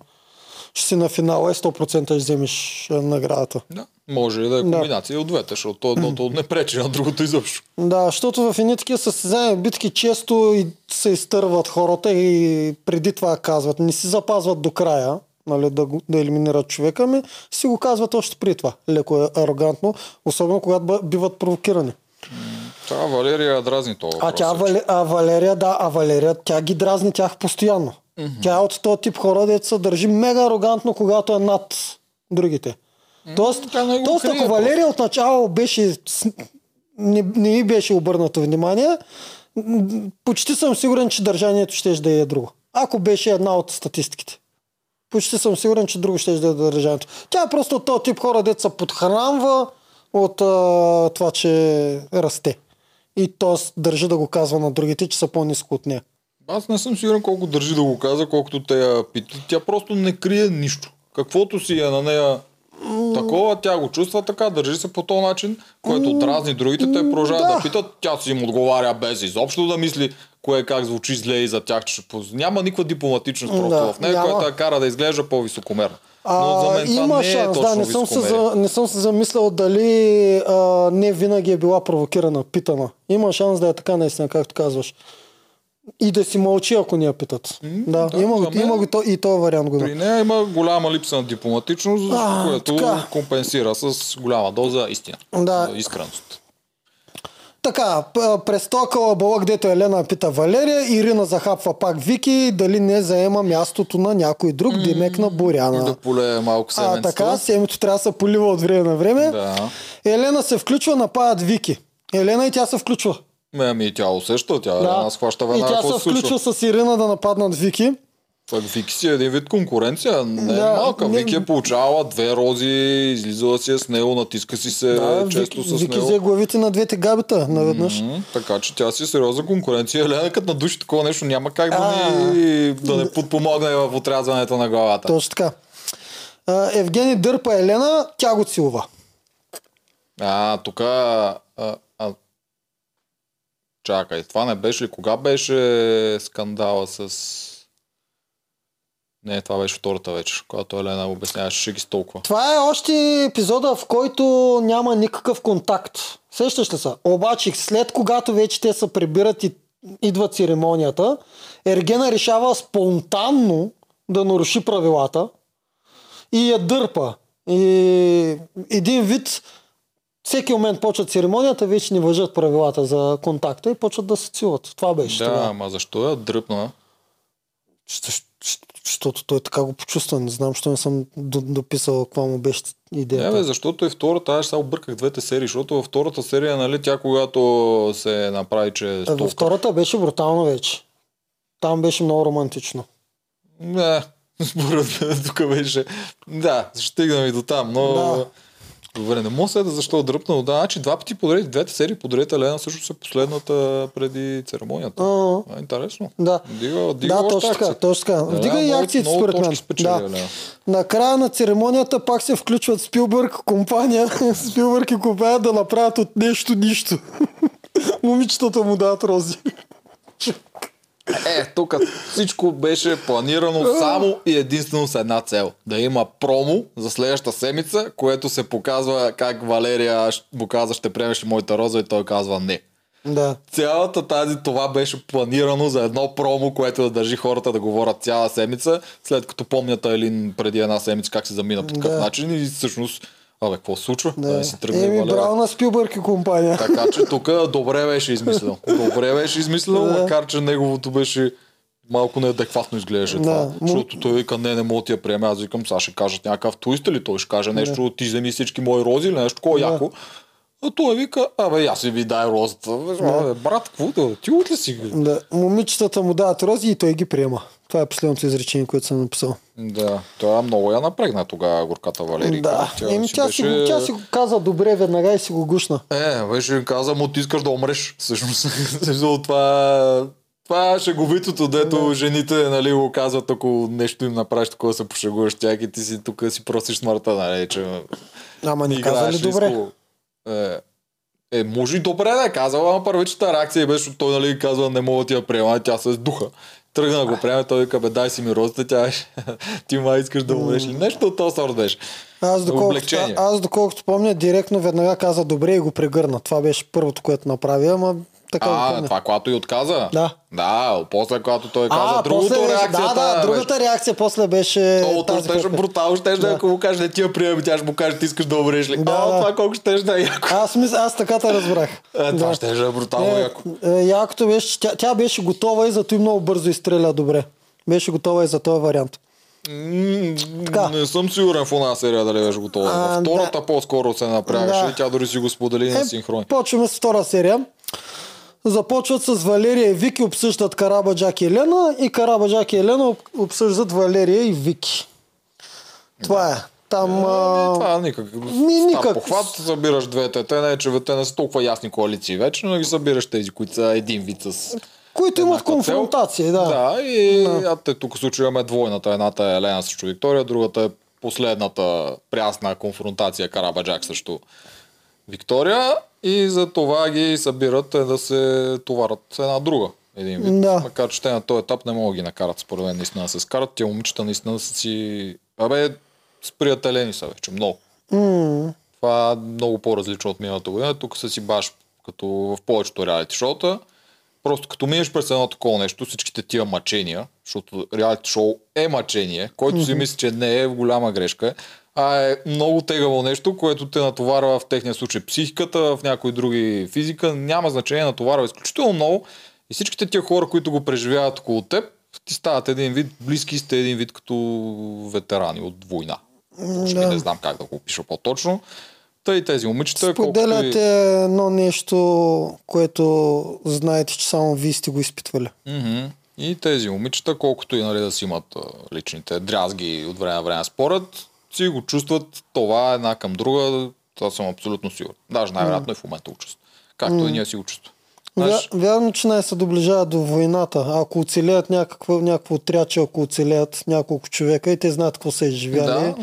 ще си на финала и 100% ще вземеш наградата. Да. Може и да е комбинация от двете, защото то едното не пречи на другото изобщо. Да, защото в едни такива състезания битки често и се изтърват хората и преди това казват. Не си запазват до края, нали, да, да елиминират човека, ми си го казват още преди това. Леко е арогантно, особено когато биват провокирани. Това Валерия дразни това. А тя Вале, а Валерия, да, а Валерия, тя ги дразни тях постоянно. Тя е от този тип хора, дето се държи мега арогантно, когато е над другите. Тоест, тя не тоест крие ако Валерия отначало беше, не, не ми беше обърнато внимание, почти съм сигурен, че държанието ще да е друго. Ако беше една от статистиките. Почти съм сигурен, че друго ще да е държанието. Тя е просто от този тип хора, се подхранва от а, това, че расте. И т.е. държи да го казва на другите, че са по-низко от нея. Аз не съм сигурен колко държи да го каза, колкото те я питат. Тя просто не крие нищо. Каквото си е на нея такова, тя го чувства така, държи се по този начин, който дразни другите, те продължават да. да питат, тя си им отговаря без изобщо да мисли кое как звучи зле и за тях. Че Няма никаква дипломатичност просто Да, в нея, няма. която я кара да изглежда по-високомерна. Но за мен има не е шанс, точно да, не съм, се за, не съм се замислял дали а, не винаги е била провокирана, питана. Има шанс да е така наистина, както казваш. И да си мълчи, ако ни я питат. да, да, има, го, мен- има го то, и този вариант го. При нея има голяма липса на дипломатичност, А, което така. компенсира с голяма доза истина. Да. Искреност. Така, през този кълъбълък, дето Елена пита Валерия, Ирина захапва пак Вики, дали не заема мястото на някой друг, Димек на Боряна. Да полее малко а, семенца. така, семето трябва да се полива от време на време. Да. Елена се включва, нападат Вики. Елена и тя се включва. Ме, ами и тя усеща, тя да. схваща и веднага тя какво се случва. включва с Ирина да нападнат Вики. Пък Вики си е един вид конкуренция, не Да, е малка. не- Вики е получавала две рози, излизала си е с него, натиска си се Да, често Вики, с Вики него. взе главите на двете габита наведнъж. М, така че тя си е сериозна конкуренция. Елена като на души такова нещо няма как да, А. ни, да не подпомогне в отрязването на главата. Точно така. Евгений дърпа Елена, тя го целува. А, тук... Чакай, това не беше ли? Кога беше скандала с... Не, това беше втората вечер, когато Елена обясняваше шеги с толкова. Това е още епизода, в който няма никакъв контакт. Сещаш ли се? Обаче, след когато вече те се прибират и идва церемонията, Ергена решава спонтанно да наруши правилата и я дърпа. И един вид, всеки момент почва церемонията, вече не въжат правилата за контакта и почват да се целуват. Това беше Да, това. ама защо я дръпна? Защото той така го почувства. Не знам, що не съм дописал каква му беше Не, идеята. бе, защото и втората, аз сега обърках двете серии, защото във втората серия, нали, тя когато се направи, че е Във столка. втората беше брутално вече. Там беше много романтично. Не, според мен тук беше... Да, стигнем и до там, но... Да. Добре, не мога се да защо е дръпнал. Да, значи два пъти подред, двете серии подред Елена също са последната преди церемонията. А, интересно. да. Дига, дига Да, точно така, точно така. Вдига и акциите според мен. спечели Да. Елена. Накрая на церемонията пак се включват Спилбърг, компания, Спилбърг и компания да направят от нещо нищо. Момичетата му дават рози. Е, тук всичко беше планирано само и единствено с една цел. Да има промо за следващата седмица, което се показва как Валерия му казва, ще приемеш ли моята роза и той казва не. Да. Цялата тази, това беше планирано за едно промо, което да държи хората да говорят цяла седмица, след като помнят Айлин преди една седмица как се замина по такъв Да. начин и всъщност, абе, какво се случва? Да, да си тръгне Еми, браво на Спилбърг и компания. Така че тук добре беше измислил. Добре беше измислил, Да. макар че неговото беше малко неадекватно изглеждаше Да. това. Защото той вика, не, не мога да ти я приеме. Аз викам, сега ще кажат някакъв туист ли? Той ще каже нещо, ти вземи всички мои рози или нещо такова Да. яко. А той вика, абе, аз си ви дай розата. Абе, брат, какво да? Ти от ли си? Да. Момичетата му дават рози и той ги приема. Това е последното изречение, което съм написал. Да, това много я напрегна тогава горката Валерика. Да. Еми, тя, си, го, тя си го каза добре веднага и си го гушна. Е, беше каза му, ти искаш да умреш. Всъщност, това, това е шеговитото, дето жените нали, го казват, ако нещо им направиш такова, се пошегуваш тях и ти си тук си просиш смъртта, нали, че Ама не каза ли добре? Е, е, може и добре да е казала, ама първичната реакция беше, той нали, казва, не мога да ти я приема, тя се духа. Тръгна да го приеме, той вика, бе, дай си ми розата, тя беше, ти май искаш да умреш ли? Нещо от този сорт беше. Аз доколкото, аз доколкото помня, директно веднага каза добре и го прегърна. Това беше първото, което направи, ама така А, помня. това, когато и отказа? Да. Да, после когато той каза а, другото после беше, реакцията. да, да, другата реакция после беше Много тази, която- брутално, ще да. Да. ако му каже, не ти я приеме, тя ще му каже, ти искаш да умреш ли. Да, а, да. това колко ще да е яко. Аз, мис... аз така те разбрах. Е, това ще е брутално Е, яко. е, якото беше, тя, тя беше готова и зато и много бързо изстреля добре. Беше готова и за този вариант. Така. Не съм сигурен в една серия дали беше готова. А, Във втората по-скоро се напрягаше Да. и тя дори си го сподели на синхрони. Е, почваме с втора серия. Започват с Валерия и Вики, обсъждат Карабаджак и Елена и Карабаджак и Елена об- обсъждат Валерия и Вики. Това е. Там... а, Това никак. Ми, никак. Похват, събираш двете. Те не, че те не са толкова ясни коалиции вече, но ги събираш тези, които са един вид с които имат цел. конфронтации, да. Да, и да. те тук случай имаме двойната. Едната е Елена срещу Виктория, другата е последната прясна конфронтация Карабаджак срещу Виктория и за това ги събират е да се товарят с една друга. Един вид. Да. Макар че те на този етап не могат да ги накарат, според мен, наистина да се скарат. Тя момичета наистина са си... Абе, сприятелени са вече, много. М, Това е много по-различно от миналата година. Тук са си баш като в повечето реалити шоута. Просто като минеш през едно такова нещо, всичките тия мъчения, защото реалити шоу е мъчение, който си мисли, че не е голяма грешка, а е много тегаво нещо, което те натоварва в техния случай психиката, в някои други физика, няма значение, натоварва изключително много и всичките тия хора, които го преживяват около теб, ти стават един вид, близки сте един вид като ветерани от война. Да. не знам как да го опиша по-точно. Тъй тези момичета, колкото и... Споделяте едно нещо, което знаете, че само вие сте го изпитвали. Мгм. И тези момичета, колкото и нали, да си имат личните дрязги от време на време според, си го чувстват това една към друга, това съм абсолютно сигурен. Даже най-вероятно и в момента го чувстват. Както и ние си го чувстваме. Знаеш, Вя, вярно, че най се доближават до войната. Ако оцелеят някакво, някакво отряче, ако оцелеят няколко човека и те знаят какво са изживяли, Да.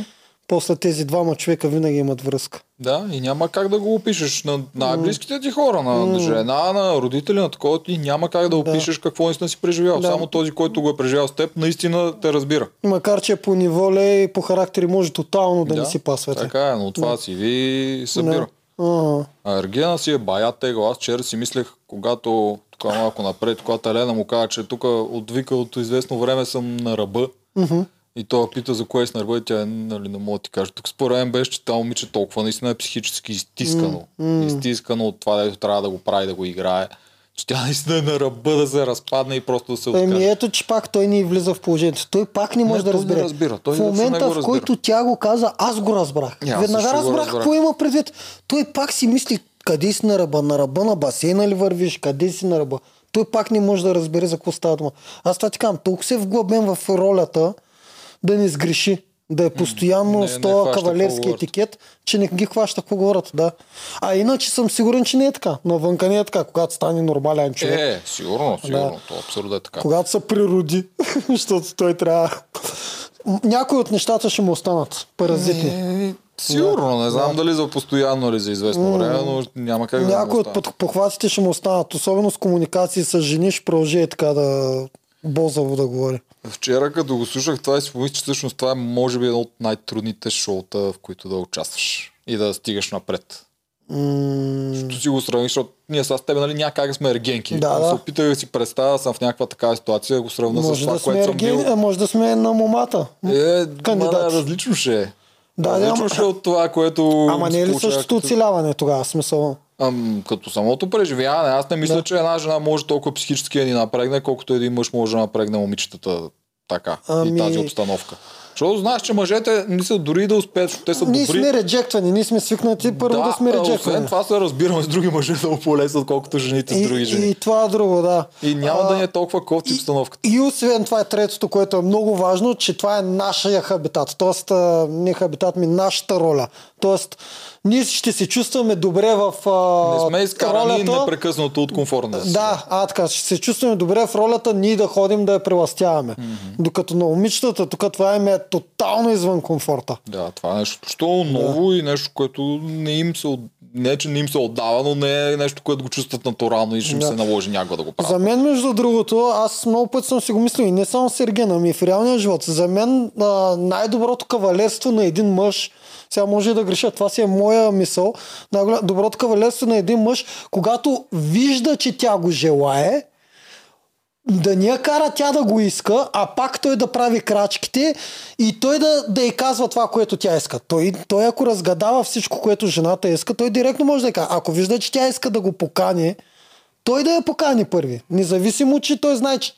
После тези двама човека винаги имат връзка. да, и няма как да го опишеш на най-близките ти хора, на жена, на родители, на такова, ти няма как да опишеш какво наистина си преживял. Да. Само този, който го е преживял с теб, наистина те разбира. Макар, че по неволя и по характери може тотално да, не си пасвате. Така е, но това си ви събира. Ага. А Ергена си е бая тегъл. Аз вчера си мислех, когато тук малко напред, когато Елена му каза, че тук отвика от известно време съм на ръба. Мгм. И той пита за кое на ръба и тя нали, не мога да ти кажа. Тук според мен беше, че това момиче толкова наистина е психически изтискано. Изтискано от това, дето трябва да го прави, да го играе. Че тя наистина е на ръба да се разпадне и просто да се откаже. Еми ето, че пак той ни влиза в положението. Той пак не може Не, да той не разбере. разбира. Той в момента, го в който тя го каза, аз го разбрах. Аз Веднага разбрах. какво има предвид. Той пак си мисли, къде си на ръба? На ръба на басейна ли вървиш? Къде си на ръба? Той пак не може да разбере за какво става дума. Аз това ти казвам, толкова се вглъбен в ролята да не сгреши. Да е постоянно Не- с този кавалерски какво етикет, че не ги хваща какво говорят. Да. А иначе съм сигурен, че не е така. Навънка не е така, когато стане нормален човек. Е, сигурно, сигурно. То абсурдно е така. Когато се природи, защото той трябва... Някои от нещата ще му останат паразитни. Е, сигурно, не знам дали за постоянно или за известно време, но няма как да не Някои от похватите ще му останат, особено с комуникации с жени, ще продължи така да бозаво да говори. Вчера, като го слушах това и си помислих, че всъщност това е може би едно от най-трудните шоута, в които да участваш и да стигаш напред. Като си го сравниш, защото ние с теб нали, някак как сме ергенки. Да, да. Се опитах да си представя, съм в някаква такава ситуация, да го сравня с това, да което съм ергени, бил. може да сме на момата. Е, кандидати. ма, различно ще е. Да, ще е от това, което... Ама не е ли същото оцеляване тогава? Смисъл. Ам, като самото преживяване, аз не мисля, Да. че една жена може толкова психически да ни напрегне, колкото един мъж може да напрегне момичетата така Ами- и тази обстановка. Защото знаеш, че мъжете мислят дори и да успеят, защото те са Ние добри. сме реджектвани, ние сме свикнати първо да, сме а, освен реджектвани. това се разбираме с други мъже много по-лесно, отколкото жените с други И, жени. и това е друго, да. И няма А, да ни е толкова кофти обстановката. И освен това е третото, което е много важно, че това е нашия хабитат. Тоест, не хабитат ми, нашата роля. Тоест, ние ще се чувстваме добре в а, Не сме изкарани ролята. непрекъснато от комфортната си. Да, а така, ще се чувстваме добре в ролята ние да ходим да я преластяваме. Mm-hmm. Докато на момичетата, тук това им е тотално извън комфорта. Да, това е нещо що ново и нещо, което не им се от... не, че не им се отдава, но не е нещо, което го чувстват натурално и ще им Да. се наложи някога да го правят. За мен, между другото, аз много пъти съм си го мислил и не само с Ергена, ами и в реалния живот. За мен а, най-доброто кавалерство на един мъж, сега може да греша, това си е моя мисъл, най-доброто кавалерство на един мъж, когато вижда, че тя го желае, да ни я кара тя да го иска, а пак той да прави крачките и той да, да й казва това, което тя иска. Той, той ако разгадава всичко, което жената иска, той директно може да каже. Ако вижда, че тя иска да го покани, той да я покани първи. Независимо, че той знае, че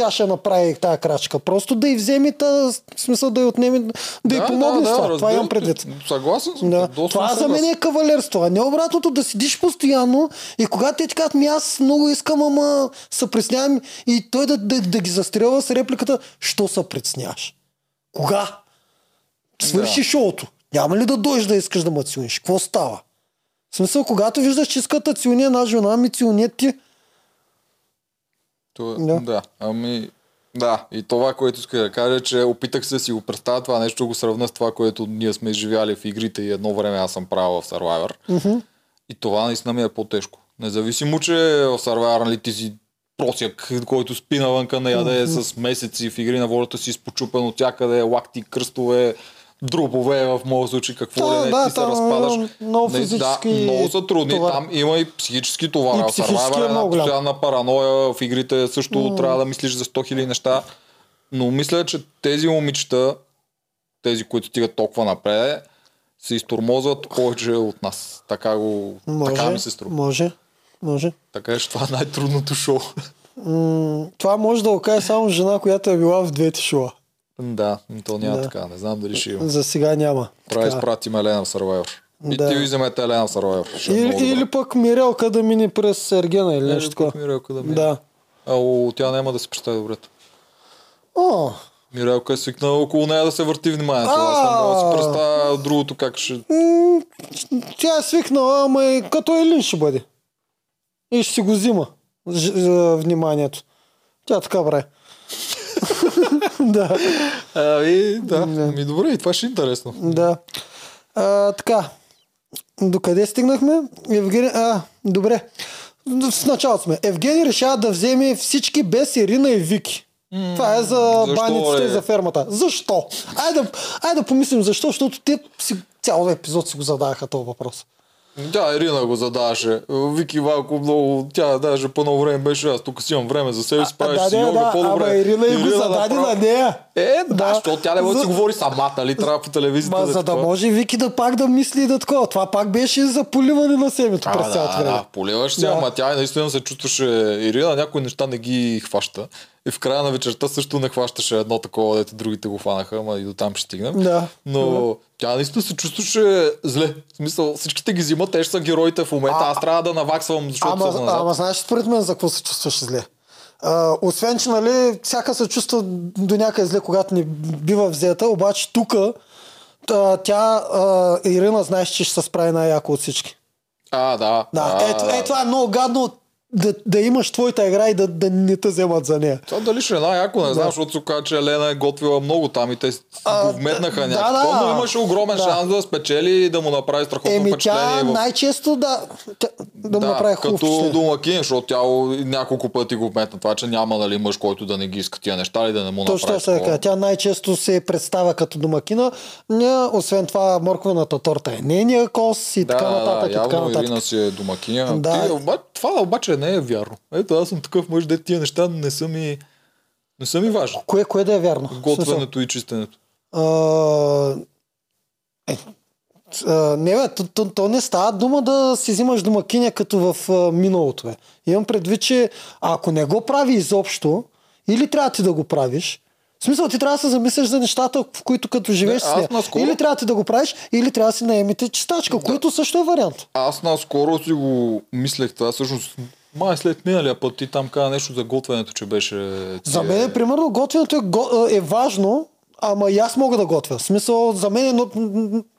тя ще направи тази крачка. Просто да й вземе, та, в смисъл да й отнеме, да, й помогне с това. това разбира имам предвид. Съгласен съм. Да. Това за мен е кавалерство, а не обратното да седиш постоянно и когато те ти кажат, ми аз много искам, ама се преснявам и той да, да, да ги застрелва с репликата, що се предсняваш? Кога? Свърши Да. шоуто. Няма ли да дойдеш да искаш да ме? Какво става? В смисъл, когато виждаш, че искат да целуни една жена, ми целуни ти. Това, Да. да. Ами, да. И това, което иска да кажа, че опитах се да си го представя това нещо, го сравня с това, което ние сме изживяли в игрите и едно време аз съм правил в Survivor. Мгм. И това наистина ми е по-тежко. Независимо, че в Survivor нали, ти си просяк, който спи навънка, не яде с месеци в игри на волята си изпочупен от всякъде, лакти, кръстове, дробове в моят случай, какво Да, ли не, да, ти се там разпадаш. много Не, физически да, много са трудни. товар. Там има и психически товар. И психически е е много постоянна параноя, в игрите също трябва да мислиш за 100 000 неща. Но мисля, че тези момичета, тези, които стигат толкова напред, се изтормозват повече от нас. Така, го, Може, така ми се струва. може, може. Така е, че това е най-трудното шоу. М- това може да го каже само жена, която е била в двете шоу. Да, то няма Да. така. Не знам дали ще има. За сега няма. Трябва да изпратим Елена в Survivor. И Да. ти вземете Елена в Survivor. Е Или, или пък Мирелка да мине през Сергена или Или нещо такова. Мирелка да мине. Да. А, о, тя няма да се представи добре. О, Мирелка е свикнала около нея да се върти вниманието. Аз не мога да си представя другото как ще... тя е свикнала, ама и като Елин ще бъде. И ще си го взима за вниманието. Тя така прави. да, Ами, да. Ми добре, и това ще е интересно. да. А, така. Докъде стигнахме? Евгений... А, добре. В началото сме. Евгений решава да вземе всички без Ирина и Вики. Това е за защо, баниците и за фермата. Защо? Айде, да- айде да помислим защо, защото те си, цял епизод си го зададаха този въпрос. Тя Ирина го задаваше. Вики Валко много, тя даже по ново време беше, аз тук си имам време за себе си, правиш да, си йога да, по-добре. ама Ирина и го зададе направо- на нея. Е, да, Да. защото тя не може да си говори сама, нали? Трябва по телевизията. Ма, да за да такова. може Вики да пак да мисли и да такова. Това пак беше за поливане на семето през цялото да, време. да, поливаш се, Да. ама тя наистина се чувстваше Ирина, някои неща не ги хваща. И в края на вечерта също не хващаше едно такова, дето другите го фанаха, ама и до там ще стигнем. Да. Но тя наистина се чувстваше зле. В смисъл, всичките ги взимат, те ще са героите в момента. Аз трябва да наваксвам, защото Ама, съм назад. ама знаеш според мен за какво се чувстваш зле? А, освен, че нали, всяка се чувства до някъде зле, когато не бива взета, обаче тук тя, а, Ирина, знаеш, че ще се справи най-яко от всички. А, да. Да, а, ето, е, това е много гадно да, да имаш твоята игра и да, да не те вземат за нея. Това дали ще е най-яко, не знам, защото се казва, че Елена е готвила много там и те А, го вметнаха да, някакво, да. но имаше огромен Да. шанс да спечели и да му направи страхотно Еми, впечатление. тя в- най-често да. Тя, да, му направи хубаво като домакин, защото тя няколко пъти го вметна това, че няма нали, мъж, който да не ги иска тия неща или да не му Точно направи така. такова. Тя най-често се представя като домакина. Ня, освен това, морковената торта е нейния кос и така нататък. Да, и така нататък. Ирина си е домакиня. Да. Ти, оба, това обаче не е вярно. Ето аз съм такъв мъж, де тия неща не са ми, не са ми важни. Кое, кое да е вярно? Готвенето и чистенето. А, е, а, не бе, то, то, то не става дума да си взимаш домакиня като в а, миналото. Бе. Имам предвид, че ако не го прави изобщо, или трябва ти да го правиш, в смисъл ти трябва да се замислиш за нещата, в които като живееш Не, аз наскоро- Или трябва ти да го правиш, или трябва да си наемите чистачка, което също е вариант. Аз наскоро си го мислех това, всъщност май след миналия път ти там каза нещо за готвенето, че беше... За мен, примерно, готвенето е, е важно, ама и аз мога да готвя. В смисъл, за мен е но,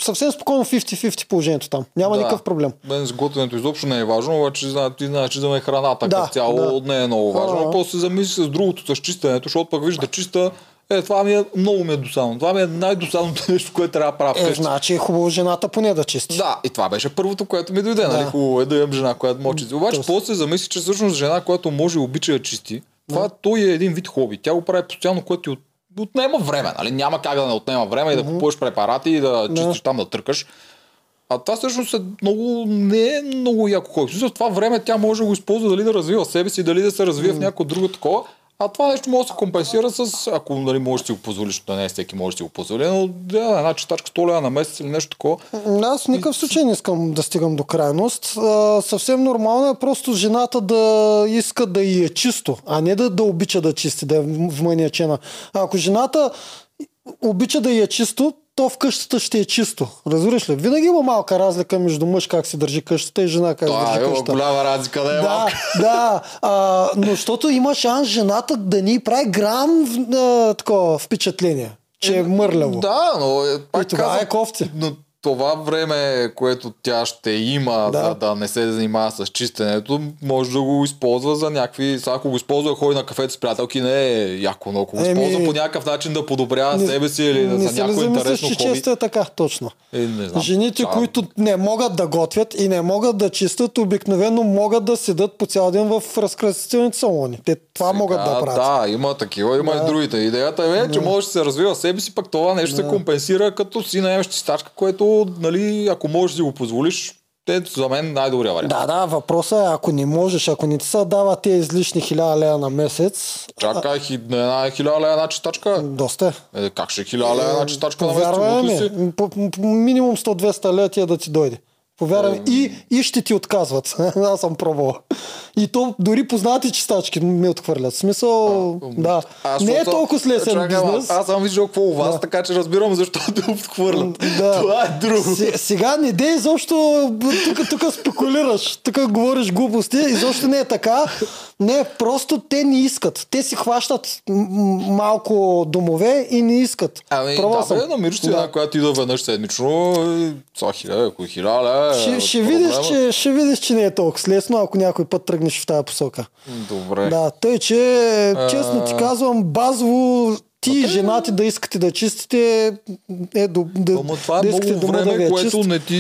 съвсем спокойно 50-50 положението там. Няма Да. никакъв проблем. Мен с готвенето изобщо не е важно, обаче ти знаеш, че за мен храната Да, като цяло да. не е много важно. А. А после се замисли с другото, с чистенето, защото пък виж да чиста, е, това ми е много ми е досадно. Това ми е най-досадното нещо, което трябва да правя Е, вкъщи. значи е хубаво жената поне да чисти. Да, и това беше първото, което ми дойде. Нали? Да. Хубаво е да имам жена, която може да Обаче после се замисли, че всъщност жена, която може и обича да чисти, това той е един вид хоби. Тя го прави постоянно, което ти от... отнема време. Нали? Няма как да не отнема време и да купуваш препарати и да чистиш там да търкаш. А това всъщност е много, не е много яко хоби. В това време тя може да го използва дали да развива себе си, дали да се развие в някакво друго такова. А това нещо може да се компенсира с, ако нали, можеш да си го позволиш, да не всеки може да си го позволи, но да, една читачка 100 лева на месец или нещо такова. Аз в никакъв случай не искам да стигам до крайност. А, съвсем нормално е просто жената да иска да й е чисто, а не да, да обича да чисти, да е вманиачена. А ако жената обича да й е чисто, то в къщата ще е чисто. Разбираш ли? Винаги има малка разлика между мъж как си държи къщата и жена как Това държи е къщата. голяма разлика, да е Да, малка. да, а, но защото има шанс жената да ни прави грам а, такова впечатление, че е мърляво. Да, но е, пак И тогава казвам, е кофти. Но това време, което тя ще има, Да. да. за да не се занимава с чистенето, може да го използва за някакви... Сега, ако го използва да ходи на кафето с приятелки, не е яко, но ако го използва по някакъв начин да подобрява себе си или да не за се някакво интересно че хоби. често е така, точно. Е, не знам. Жените, Това- които не могат да готвят и не могат да чистят, обикновено могат да седат по цял ден в разкрасителните салони. Те това Сега, могат да правят. Да, има такива, има Да. и другите. Идеята е, че може да се развива себе си, пък това нещо се компенсира, като си наемеш чистачка, което, нали, ако можеш да го позволиш, те за мен най-добрия вариант. Да, да, въпросът е, ако не можеш, ако не ти се дава тези излишни хиляда лея на месец, Чакай, хи, една хиляда лева една чистачка. доста е. Е, как ще е хиляда лева една чистачка на месец? Ми, по, по, минимум 100-200 лея тия да ти дойде. Повярвай ми. И, и ще ти отказват. Аз съм пробвал. И то дори познати чистачки ми отхвърлят. В смисъл, да. Аз, не е толкова лесен Чакай, бизнес. Аз съм виждал какво у вас, така че разбирам защо те отхвърлят. Да. Това е друго. Се- Сега не дей изобщо тук, тук спекулираш, тук говориш глупости, изобщо не е така. Не, просто те не искат. Те си хващат малко домове и не искат. Ами, Пробвал да, съм. бе, намираш си Да. една, която идва веднъж седмично. Са хиляда, ако е хиляда, Ще, ще, видиш, че, ще видиш, че не е толкова лесно, ако някой път тръгнеш в тази посока. Добре. Да, тъй, че честно ти казвам, базово ти и жена ти да искате да чистите е до, да, Ама това е да много искате дома да ви време, е което чист. не ти,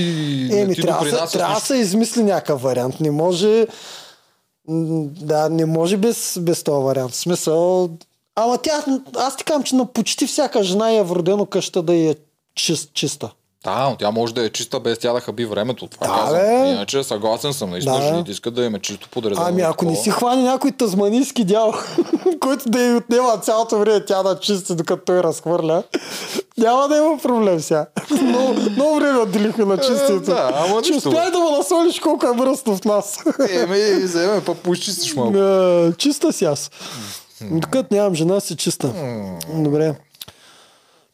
не Еми, ти трябва, с трябва да се измисли някакъв вариант. Не може. Да, не може без, без този вариант. В смисъл. Ама тя, аз ти казвам, че на почти всяка жена е вродено къща да е чист, чиста. Да, но тя може да е чиста без тя да хаби времето. Това Да, казвам. бе. Иначе съгласен съм. Наистина, Да. жените искат да им е чисто подредено. Ами ако не си хвани някой тазманийски дял, който да й отнема цялото време тя да чисти, докато той разхвърля, няма да има проблем сега. много, много време отделихме на чистието. Е, да, ама Ще успяй да му насолиш колко е мръсно в нас. Еми, вземе, пък поизчистиш малко. Е, чиста си аз. Докато нямам жена си чиста. Добре.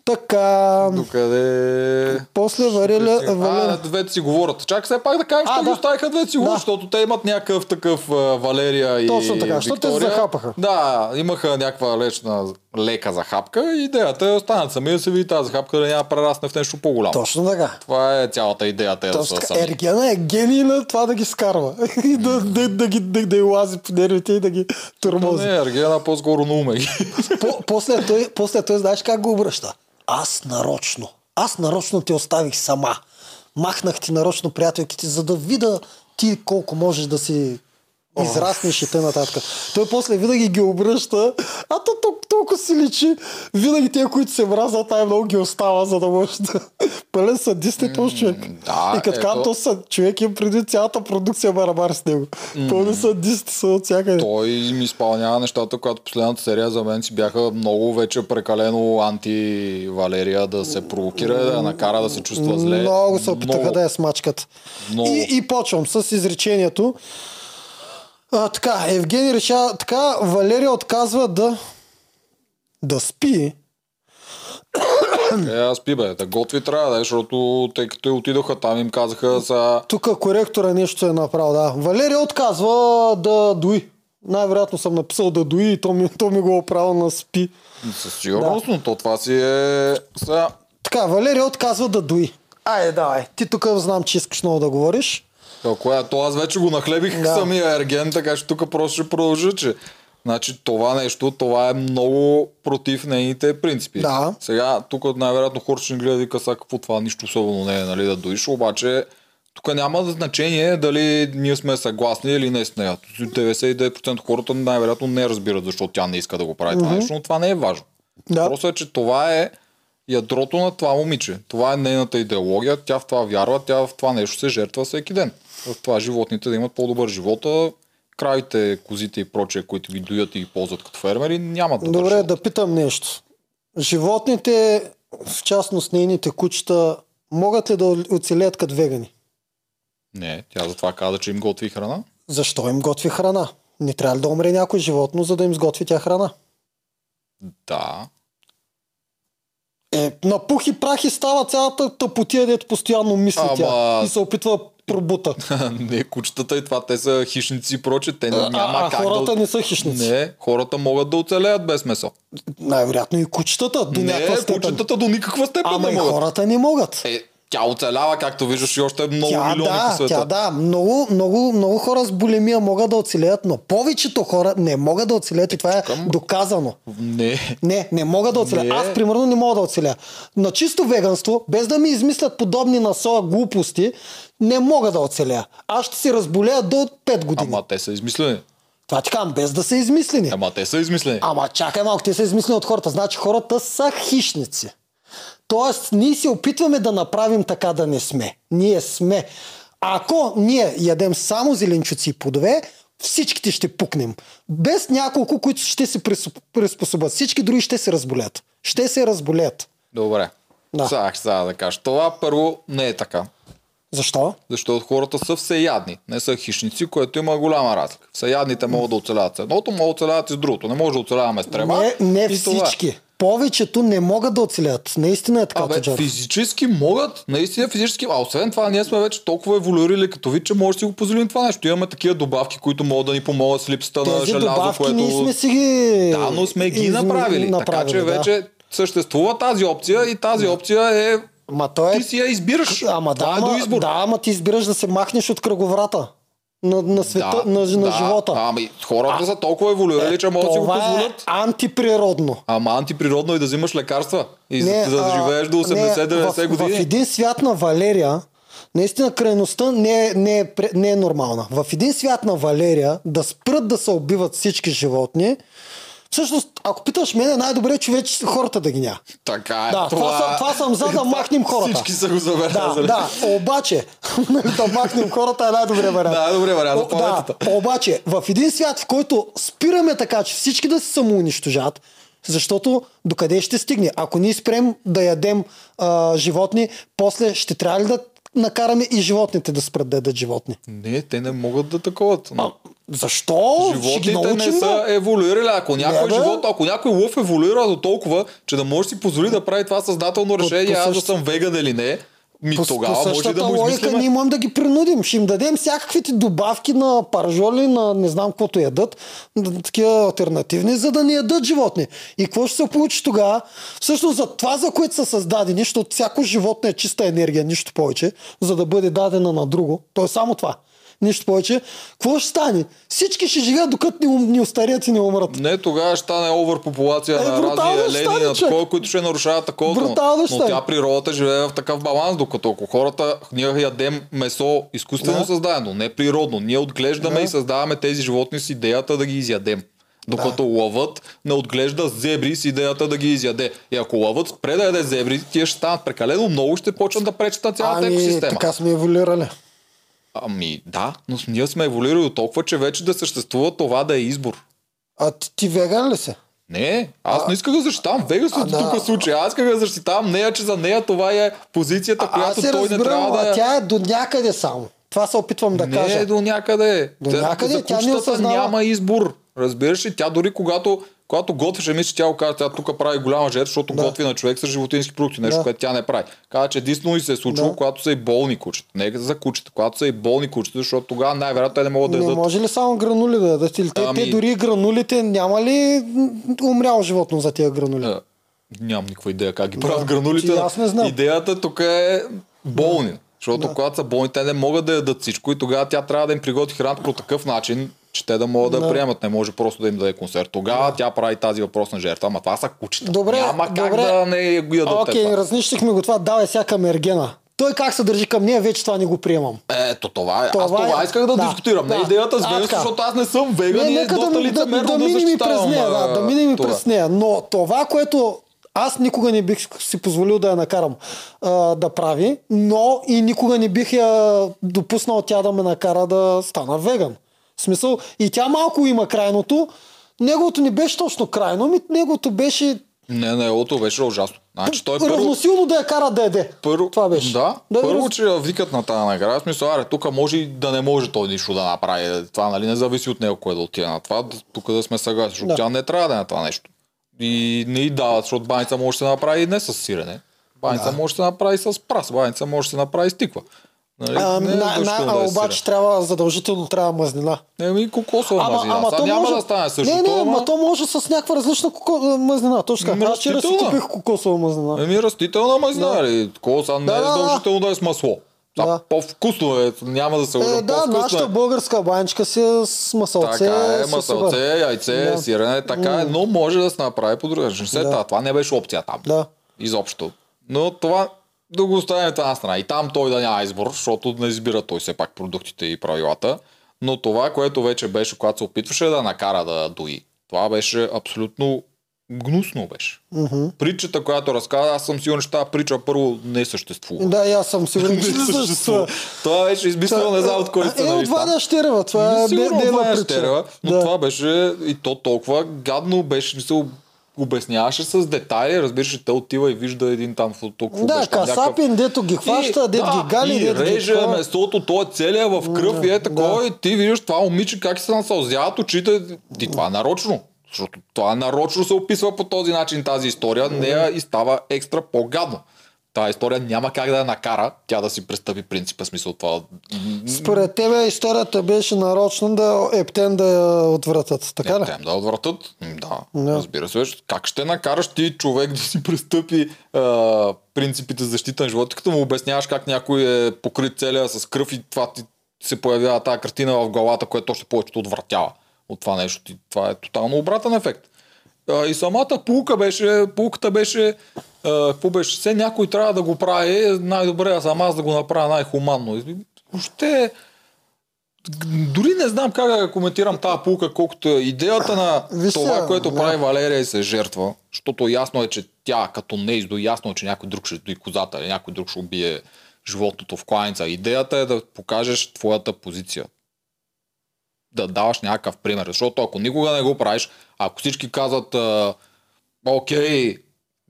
Така. Докъде... После вариля... А, вариля... двете си говорят. Чакай все пак да кажем, А, що ги да. оставиха двете си говорят, Да. защото те имат някакъв такъв а, Валерия и Точно така, защото те се захапаха. Да, имаха някаква лечна, лека захапка и идеята е останат сами да се види тази захапка да няма прерасне в нещо по-голямо. Точно така. Това е цялата идея, те да Точно са така. сами. Ергена е гений на това да ги скарва. И да, да, да, ги, да, да, й лази по нервите и да ги тормози. Не, Ергена по-скоро на уме. По, после, той, после той знаеш как го обръща? Аз нарочно. Аз нарочно те оставих сама. Махнах ти нарочно приятелките, за да видя ти колко можеш да си израснеш и нататък. Той после винаги ги обръща, а то тол- толкова си личи. Винаги те, които се мразят, най-много ги остава, за да може да... Пълен садист е този човек. да, и като ето. то човек им преди цялата продукция барабар с него. Пълни садисти са от всякъде. Той ми изпълнява нещата, когато последната серия за мен си бяха много вече прекалено анти-Валерия да се провокира, да я накара да се чувства зле. Много се опитаха Много. да я смачкат. Много. И, и почвам с изречението. А, така, Евгений решава, така, Валерия отказва да да спи. Е, аз пи бе, да готви трябва, да, защото тъй като отидоха там им казаха за... Тук коректора нещо е направил, да. Валерия отказва да дои. Най-вероятно съм написал да дои и то ми, то ми го е оправил на спи. Със сигурност, но то това си е... Сега, Така, Валерия отказва да дои. Айде, давай. Ти тук знам, че искаш много да говориш. Какво е? То аз вече го нахлебих Да. самия ерген, така че тук просто ще продължа, че Значи това нещо, това е много против нейните принципи. Да. Сега, тук най-вероятно хората ще ни гледат и вика, сега какво това нищо особено не е, нали, да доиш, обаче тук няма значение дали ние сме съгласни или не с нея. 99% от хората най-вероятно не разбират защо тя не иска да го прави това нещо, но това не е важно. Да. Просто е, че това е ядрото на това момиче. Това е нейната идеология, тя в това вярва, тя в това нещо се жертва всеки ден. В това животните да имат по-добър живота, кравите, козите и прочее, които ги доят и ги ползват като фермери, нямат добър Добре, живот. да питам нещо. Животните, в частност нейните кучета, могат ли да оцелеят като вегани? Не, тя затова каза, че им готви храна. Защо им готви храна? Не трябва ли да умре някой животно, за да им сготви тя храна? Да. Е, на пух и прах и става цялата тъпотия, дето постоянно мисли Ама- тя и се опитва да пробута. не, кучетата и това, те са хищници и прочее, те А, няма а как хората да... не са хищници. Не, хората могат да оцелеят без месо. Най-вероятно и кучетата до някаква не, степен. кучетата до никаква степен Ама не и могат. хората не могат. Е, тя оцелява, както виждаш, и още много Тя милиони да, по света. тя да. Много, много, много хора с булимия могат да оцелеят, но повечето хора не могат да оцелеят и това е чукам. доказано. Не. Не, не мога да оцеля. Не. Аз, примерно, не мога да оцеля. На чисто веганство, без да ми измислят подобни на соя глупости, не мога да оцеля. Аз ще се разболея до 5 години. Ама те са измислени. Това ти казвам, без да са измислени. Ама те са измислени. Ама чакай малко, те са измислени от хората. Значи хората са хищници. Тоест, ние се опитваме да направим така да не сме. Ние сме. Ако ние ядем само зеленчуци и плодове, всичките ще пукнем. Без няколко, които ще се прис- приспособят. Всички други ще се разболят. Ще се разболят. Добре. Да. Ще сега да кажа. Това първо не е така. Защо? Защото хората са всеядни, не са хищници, което има голяма разлика. Всеядните могат да оцеляват с едното, могат да оцеляват и с другото. Не може да оцеляваме с трева. Не, не и това всички. Повечето не могат да оцелят. Наистина е така, Абе, физически могат, наистина физически, а освен това ние сме вече толкова еволюирали като вид, че може да си го позволим това нещо. Имаме такива добавки, които могат да ни помогат с липсата на Тези желязо, добавки което... ние сме си ги... Да, но сме ги изми- направили. Така че да. вече съществува тази опция и тази опция е... Ма той е... Ти си я избираш. Ама да, е до ама, избор. да, ама ти избираш да се махнеш от кръговрата на, на света, на, на живота. Ами, хората са толкова еволюирали, че могат да си го е позволят. антиприродно. Ама антиприродно е да взимаш лекарства. И за, за да а, живееш до не, 80-90 в, години. В един свят на Валерия, наистина крайността не е, не, е, не е нормална. В един свят на Валерия да спрат да се убиват всички животни, всъщност, ако питаш мен, най-добре е човече хората да ги няма. Така е. Да, това, съм, това съм за да махнем хората. Всички са го Да, забелязали. да, обаче, да махнем хората е най-добрият вариант. Да, добре, вариант да, обаче, в един свят, в който спираме така, че всички да се самоунищожат, защото докъде ще стигне? Ако ние спрем да ядем а, животни, после ще трябва ли да накараме и животните да спрат да ядат животни? Не, те не могат да таковат. А, защо? Животните научим не са еволюирали. Ако някой бе. живот, ако някой лъв еволюира до толкова, че да може си позволи да прави това съзнателно решение, по аз да съм веган или не, ми По, тогава по може да му логика измислиме. ние можем да ги принудим. Ще им дадем всякаквите добавки на паржоли, на не знам каквото ядат, на такива альтернативни, за да не ядат животни. И какво ще се получи тогава? Всъщност за това, за което са създадени, защото всяко животно е чиста енергия, нищо повече, за да бъде дадена на друго. То е само това. Нищо повече, какво ще стане? Всички ще живеят докато не, не остарият и не умрат. Не, тогава ще стане овърпопулация Е, на ще елени, на такова, които ще нарушават такова. Брутално Но стане. тя природата живее в такъв баланс, докато ако хората, ние ядем месо изкуствено Да. създадено, не природно. Ние отглеждаме Да. и създаваме тези животни с идеята да ги изядем. Докато лъвът не отглежда зебри с идеята да ги изяде. И ако лъвът спре да яде зебри, тия ще станат прекалено много ще почнат да пречат на цялата Ами, екосистема. така сме еволюирали. Ами да, но ние сме еволюирали толкова, че вече да съществува това да е избор. А ти, ти веган ли си? Не, аз не исках да защитавам Вегас А, от да. тук случай. Аз исках да защитавам нея, че за нея това е позицията, А, която се той не разбирам, трябва да а тя е до някъде само. Това се опитвам да не кажа. е до някъде. До Тя- някъде, за тя не осъзнава. няма избор. Разбираш ли? Тя дори когато, когато готвеше, мисля, че тя го каза, тя тук прави голяма жертва, защото Да. готви на човек с животински продукти, нещо, Да. което тя не прави. Каза, че единствено и се е случило, Да. когато са и болни кучета. Не за кучета, когато са и болни кучета, защото тогава най-вероятно те не могат да Не ядат. може ли само гранули да ядат? Или те, Ами- те дори гранулите няма ли умряло животно за тия гранули? А, Нямам никаква идея как ги Да. правят гранулите. Ти, аз не знам. Идеята тук е болни. Защото когато са болни, те не могат да ядат всичко и тогава тя трябва да им приготви храната по такъв начин, че те да могат да, Да. приемат. Не може просто да им даде концерт. Тогава тя прави тази въпросна жертва. Ама това са кучета. Добре, Няма как добре. да не го ядат. Окей, това. разнищихме го това, давай сега към Ергена. Той как се държи към нея, вече това не го приемам. Ето това е. Това аз това е- исках да, да, дискутирам. да. Не идеята с така. защото аз не съм веган и е доста да, да, лицемерно да да, минем и през нея, да, да минем през нея. Но това, което аз никога не бих си позволил да я накарам а, да прави, но и никога не бих я допуснал тя да ме накара да стана веган. В смисъл, и тя малко има крайното. Неговото не беше точно крайно, ми неговото беше Не, не, ото беше ужасно. Значи той първо, равносилно да я кара да яде. Първо, Това беше. Да, Да, първо, раз- че викат на тази награда. Смисъл, аре, тук може и да не може той нищо да направи. Това нали, не зависи от него кой да отиде на това. Тук да сме съгласни, защото Да. тя не трябва да е на това нещо. И не и дават, защото баница може да се направи и не с сирене. Баница може да се направи с прас, баница може да се направи с тиква. Нали? А, не е на, на, задължително а, да е обаче трябва задължително трябва мазнина. Еми, кокосова мазнина. Сега няма да стане същото. Не, не, ама- ма то може с някаква различна коко... мазнина. Точно Ами, така. Аз вчера си купих кокосова мазнина. Еми, растителна мазнина, Да. нали? Такова не Да, е да, да. задължително да е с масло. Да. По-вкусно е, няма да се лъжа. Е, да, нашата е. българска баничка си е с масълце. Така е, масълце, яйце, Да. сирене, така е, но може да се направи по друг начин. След Да. това, това не беше опция там. Да. Изобщо. Но това да го оставим на страна. И там той да няма избор, защото не избира той все пак продуктите и правилата. Но това, което вече беше, когато се опитваше да накара да дои, това беше абсолютно гнусно беше. Мгм. Притчата, която разказа, аз съм сигурен, че тази притча първо не съществува. Да, и аз съм сигурен, че Не не съществува. Това беше измислено, не знам от кой Е, сценарист. от. Ваня Щерева. Това е Сигурно не- не е стерева, но Да. това беше и то толкова гадно беше, мисъл, обясняваше с детайли, разбираш, че те отива и вижда един там толкова Да, там касапин, дето ги хваща, дето ги гали, ги реже такова. месото, то е целия в кръв и е такова и ти виждаш това момиче как се насълзяват очите. И това е нарочно. Защото това нарочно се описва по този начин тази история, нея и става екстра по-гадно. Тази история няма как да я накара тя да си престъпи принципа, смисъл това. Според тебе историята беше нарочно да ептен да я отвратят. Така ли? Те да отвратят. Да, Да. разбира се. Как ще накараш ти човек да си престъпи а, принципите за защита на живота, като му обясняваш как някой е покрит целия с кръв и това ти се появява тази картина в главата, което още повече те отвратява от това нещо. Това е тотално обратен ефект. И самата пулка беше, пулката беше, какво беше, все някой трябва да го прави, най-добре а сам аз да го направя най-хуманно. Въобще, дори не знам как да коментирам тази пулка, колкото е идеята на Виж това, което да. прави Валерия и се жертва, защото ясно е, че тя като не издои, ясно е, че някой друг ще дои козата или някой друг ще убие животното в кланица. Идеята е да покажеш твоята позиция. Да даваш някакъв пример. Защото ако никога не го правиш, ако всички казват окей,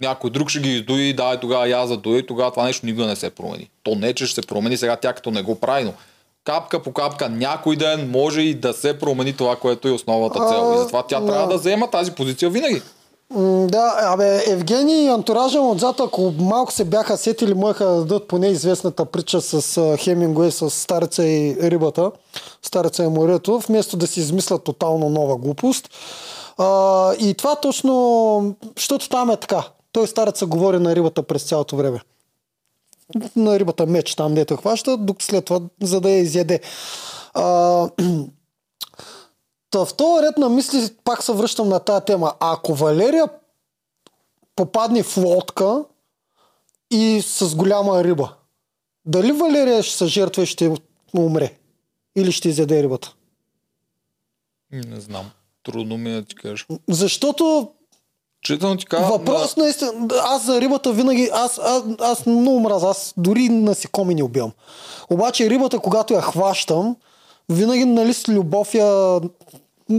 някой друг ще ги издои, дай тогава и аз да дои, тогава това нещо никога не се промени. То не, че ще се промени сега тя като не го прави, но капка по капка някой ден може и да се промени това, което е основната цел. И затова тя А, трябва да. да взема тази позиция винаги. Да, абе, Евгений и антуража отзад, ако малко се бяха сетили, можеха да дадат поне известната притча с Хемингуей, с стареца и рибата, стареца и морето, вместо да си измислят тотално нова глупост. А, и това точно, защото там е така. Той стареца говори на рибата през цялото време. На рибата меч там, дето хваща, док след това, за да я изяде. А, Та в този ред на мисли пак се връщам на тази тема. Ако Валерия попадне в лодка и с голяма риба, дали Валерия ще се жертва и ще умре? Или ще изяде рибата? Не знам. Трудно ми е да ти кажа. Защото Читам ти кажа, въпрос наистина, аз за рибата винаги, аз, аз, аз много мраза, аз дори насекоми не убивам. Обаче рибата, когато я хващам, винаги нали с любов я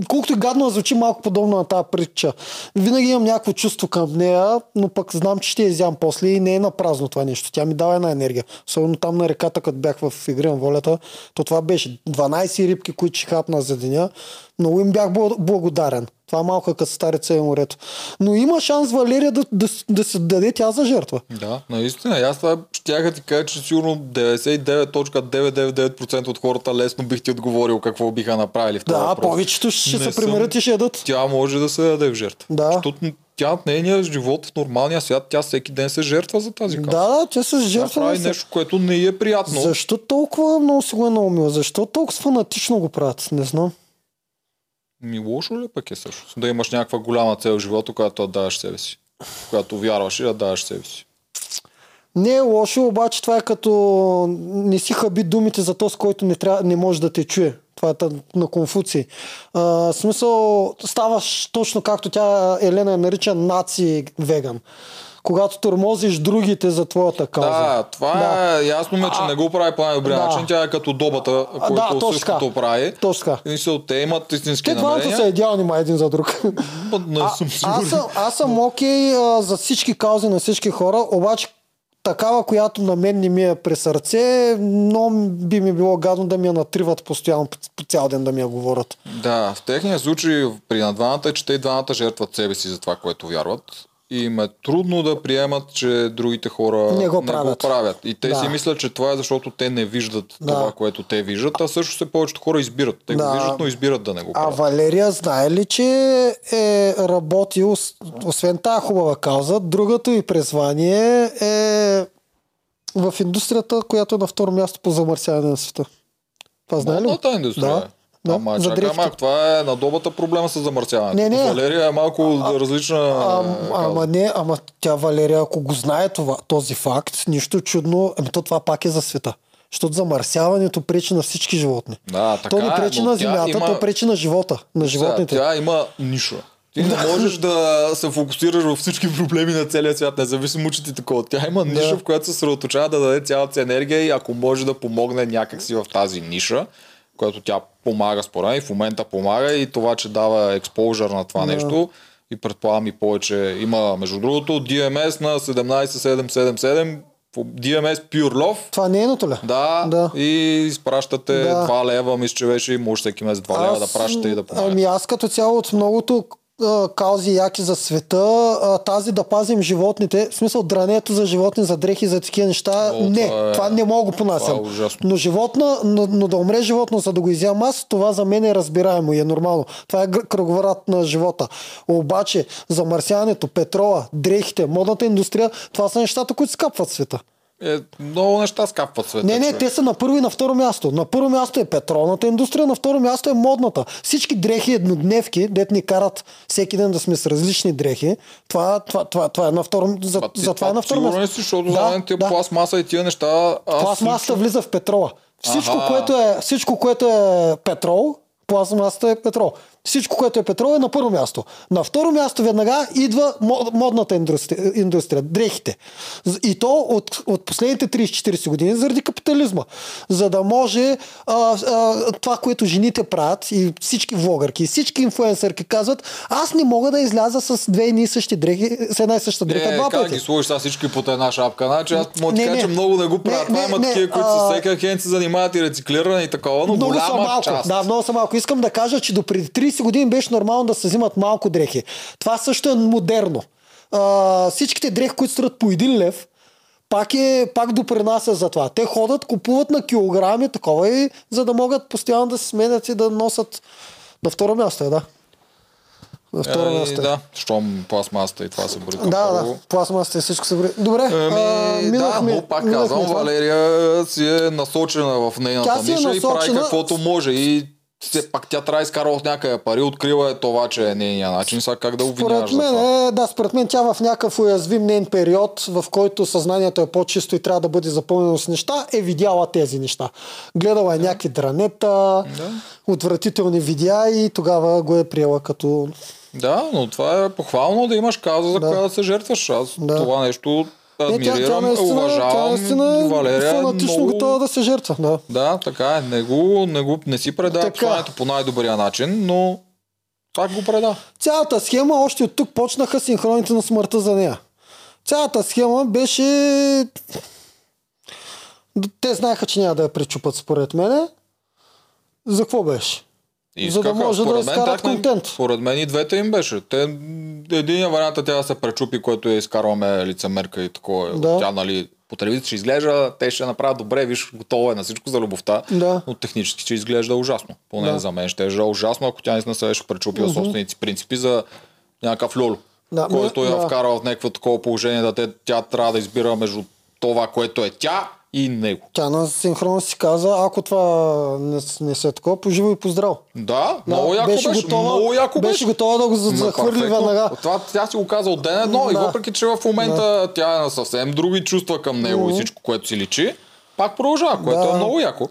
колкото и гадно звучи малко подобно на тази притча. Винаги имам някакво чувство към нея, но пък знам, че ще я изям после и не е на празно това нещо. Тя ми дава една енергия. Особено там на реката, като бях в игри на волята, то това беше 12 рибки, които ще хапна за деня. Много им бях бл- благодарен. Това е малко като старица и морето. Но има шанс Валерия да, да, да се даде тя за жертва. Да, наистина. И Аз това щях ти кажа, че сигурно 99.999% от хората лесно бих ти отговорил какво биха направили в този Да, въпрос. повечето ще Не се примерят и ще ядат. Тя може да се даде в жертва. Да. Защото тя в нейния живот в нормалния свят, тя всеки ден се жертва за тази кауза. Да, да, те се Тя жертва. прави да се- нещо, което не е приятно. Защо толкова много си го е наумил? Защо толкова фанатично го правят? Не знам. Ми лошо ли пък е също? Да имаш някаква голяма цел в живота, която да себе си. Която вярваш и да себе си. Не е лошо, обаче това е като не си хаби думите за този, който не, трябва, не може да те чуе. Това е на Конфуций. А, смисъл, ставаш точно както тя, Елена, я нарича наци веган. Когато тормозиш другите за твоята кауза. Да, това Да. е ясно ме, че не го прави по най-добрия Да. начин. Тя е като добата, който да, същото прави. Точно така. И се, те имат истински Те намерения. са идеални ма един за друг. Ма, Не А, съм аз, сигурен. съм, аз съм окей а, за всички каузи на всички хора, обаче такава, която на мен не ми е при сърце, но би ми било гадно да ми я натриват постоянно, по, по цял ден да ми я говорят. Да, в техния случай при на двамата е, че те и двамата жертват себе си за това, което вярват. И им е трудно да приемат, че другите хора Не го Не правят. го правят. И те Да. си мислят, че това е защото те не виждат Да. това, което те виждат, а също се повечето хора избират. Те Да. го виждат, но избират да не го А правят. Валерия знае ли, че е работил, освен тази хубава кауза, другото и призвание е в индустрията, която е на второ място по замърсяване на света. Това знае ли? Модната индустрия. Да. Да, Ама, за чакай, малко, това е на добата проблема с замърсяването. Не, не. Валерия е малко различна. А, кауза. ама не, ама тя Валерия, ако го знае това, този факт, нищо чудно, ами то това пак е за света. Защото замърсяването пречи на всички животни. Да, така то не е, пречи но на земята, има- то пречи на живота, на животните. Сега, тя има ниша. Ти не можеш да се фокусираш във всички проблеми на целия свят, независимо, че ти такова. Тя има ниша, Да. в която се съсредоточава да даде цялата си енергия и ако може да помогне някакси в тази ниша, която тя помага според мен и в момента помага и това, че дава експожър на това нещо и предполагам и повече има, между другото, DMS на 17777, по DMS Pure Love, Това не е нейното ли? да, Да. и изпращате Да. 2 лева, мисля, че беше и може всеки месец 2 лева да пращате и да помагате. Ами аз като цяло от многото каузи яки за света, тази да пазим животните, в смисъл дрането за животни, за дрехи, за такива неща, О, не, това това, е- не мога го понасям. това е но животна, но, но да умре животно, за да го изям аз, това за мен е разбираемо и е нормално. Това е кръговорот на живота. Обаче замърсяването, петрола, дрехите, модната индустрия, това са нещата, които скапват света. Е, много неща скапват света. Не, не, човек. те са на първо и на второ място. На първо място е петролната индустрия, на второ място е модната. Всички дрехи еднодневки, дет ни карат всеки ден да сме с различни дрехи, това, това, това, това е на второ, за, ти за това е на второ място. си, защото за мен тия да. пластмаса и тия неща... Аз Пластмасата лично- влиза в петрола. Всичко Аха. което, е, всичко, което е петрол, пластмасата е петрол. Всичко, което е петрол е на първо място. На второ място веднага идва мо- модната индустрия, индустрия дрехите. И то от, от последните 30-40 години заради капитализма. За да може а, а, това, което жените правят и всички влогърки, и всички инфуенсърки казват, аз не мога да изляза с две и същи дрехи, с една и съща дреха два как пъти. ги сложиш сега всички под една шапка? Значи аз мога да кажа, че много не го правят. Не, не, има такива, които а- са всеки хен се занимават и рециклиране и такова, но Много са голяма малко. част. Да, много са малко. Искам да кажа, че до преди 30 години беше нормално да се взимат малко дрехи. Това също е модерно. А, всичките дрехи, които струват по един лев, пак, е, пак допринася за това. Те ходят, купуват на килограми, такова и за да могат постоянно да се сменят и да носят на второ място, е, да. На второ Е, място. е. Да, щом пластмасата и това се бърка Да, първо. да, пластмасата и всичко се брои. Добре, Ами, а, да, минахме, но пак казвам. Валерия си е насочена в нейната Тя си е ниша и прави насочена- каквото може. И все пак тя трябва да изкара от някъде пари, открива е това, че е нейния начин. Сега как да обвиняваш Според мен, е, да, според мен тя в някакъв уязвим нейн период, в който съзнанието е по-чисто и трябва да бъде запълнено с неща, е видяла тези неща. Гледала е някакви дранета, отвратителни видеа и тогава го е приела като... Да, но това е похвално да имаш каза за Да. коя да се жертваш. Аз Да. това нещо Не, тя, тя адмирирам, наистина, тя уважавам наистина е Валерия. фанатично много... готова да се жертва. Да. Да, така е. Не, го, не, го, не си предава посланието по най-добрия начин, но пак го преда. Цялата схема, още от тук почнаха синхроните на смъртта за нея. Цялата схема беше... Те знаеха, че няма да я пречупат според мене. За какво беше? За да може да според мен, изкарат техни- контент. Според мен и двете им беше. Те, един вариант е тя да се пречупи, който я изкарваме лицемерка и такова. Да. Тя, нали, по телевизията ще изглежда, те ще направят добре, виж, готово е на всичко за любовта. Да. Но технически ще изглежда ужасно. Поне Да. за мен ще е ужасно, ако тя наистина се беше пречупила собствените си принципи за някакъв люлю. Да, който я да. вкара в някакво такова положение, да те, тя трябва да избира между това, което е тя и него. Тя на синхрон си каза, ако това не, не се е такова, поживо и поздраво. Да, много яко беше, много яко беше. беше готова да го захвърли веднага. Това тя си го каза от ден едно и Да. въпреки, че в момента тя е на съвсем други чувства към него и всичко, което си личи, пак продължава, което Да. е много яко.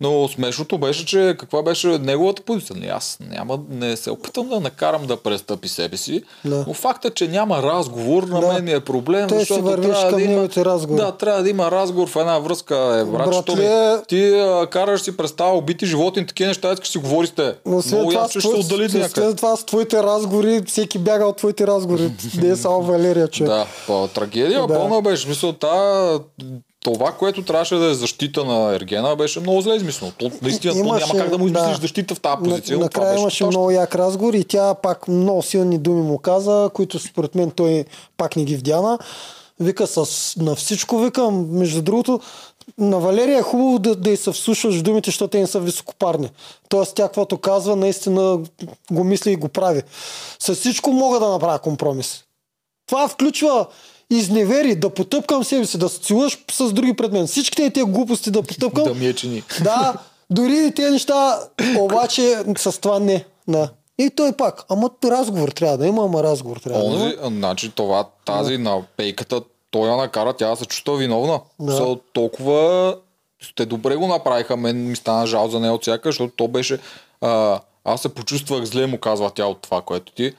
Но смешното беше, че каква беше неговата позиция. Не, аз няма, не се опитам да накарам да престъпи себе си, Да. но факта, че няма разговор, на Да. мен е проблем, си защото трябва да има, разговори. да, трябва да има разговор в една връзка. Е, братчето ми, Братле- ти а, караш си представа убити животни, такива неща, искаш си говори с те. Но след Много това, ясно ще се отдали след- това с твоите разговори, всеки бяга от твоите разговори. Не е само Валерия, човек. Да, па, трагедия Да. пълна беше. В Смисъл, та, това, което трябваше да е защита на Ергена, беше много зле измислено. То, наистина, то Имаше, няма как да му измислиш да. защита в тази позиция. На, накрая беше имаше много як разговор и тя пак много силни думи му каза, които според мен той пак не ги вдяна. Вика с, на всичко, викам, между другото, на Валерия е хубаво да, да й се вслушваш думите, защото те не са високопарни. Тоест тя, каквото казва, наистина го мисли и го прави. С всичко мога да направя компромис. Това включва изневери, да потъпкам себе си, да се целуваш с други пред мен. Всичките тези глупости да потъпкам. Да ми е чини. Да, дори и тези неща, обаче с това не. Да. И той пак, ама разговор трябва да има, ама разговор трябва да има. Онзи, значи това, тази на пейката, той я накара тя да се чувства виновна. Да. Да. толкова те добре го направиха, мен ми стана жал за нея от всяка, защото то беше... А, аз се почувствах зле, му казва тя от това, което ти.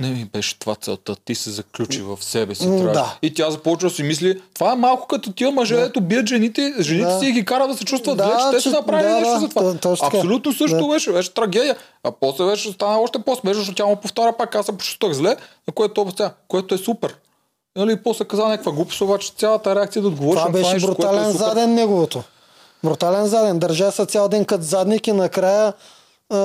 Не ми беше това целта. Ти се заключи в себе си. Трябва. да. И тя започва да си мисли, това е малко като тия мъже, ето бият жените, жените Да. си ги кара да се чувстват Да, зле, че те са направили да, нещо да, за това. така. Абсолютно също Да. беше, беше трагедия. А после беше стана още по-смешно, защото тя му повтаря пак, аз се почувствах зле, на което което е супер. Нали, и после каза някаква глупост, обаче цялата реакция да отговориш Това това беше което е брутален супер. заден неговото. Брутален заден. Държа се цял ден като задник и накрая а,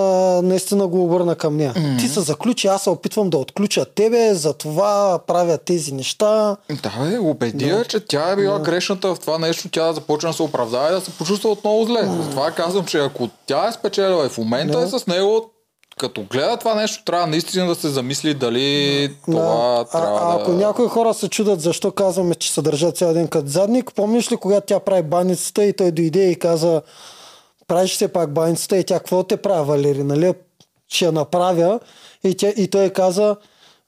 наистина го обърна към нея. Mm-hmm. Ти се заключи, аз се опитвам да отключа тебе, затова правя тези неща. Да, бе, убеди я, че тя е била грешната в това нещо, тя да започне да се оправдава и да се почувства отново зле. Затова казвам, че ако тя е спечелила и в момента е с него, като гледа това нещо, трябва наистина да се замисли дали това а, трябва а, да... ако някои хора се чудят защо казваме, че се държа цял ден като задник, помниш ли когато тя прави баницата и той дойде и каза правиш все пак баницата и тя какво те прави, Валери, нали? Ще я направя и, тя, и той каза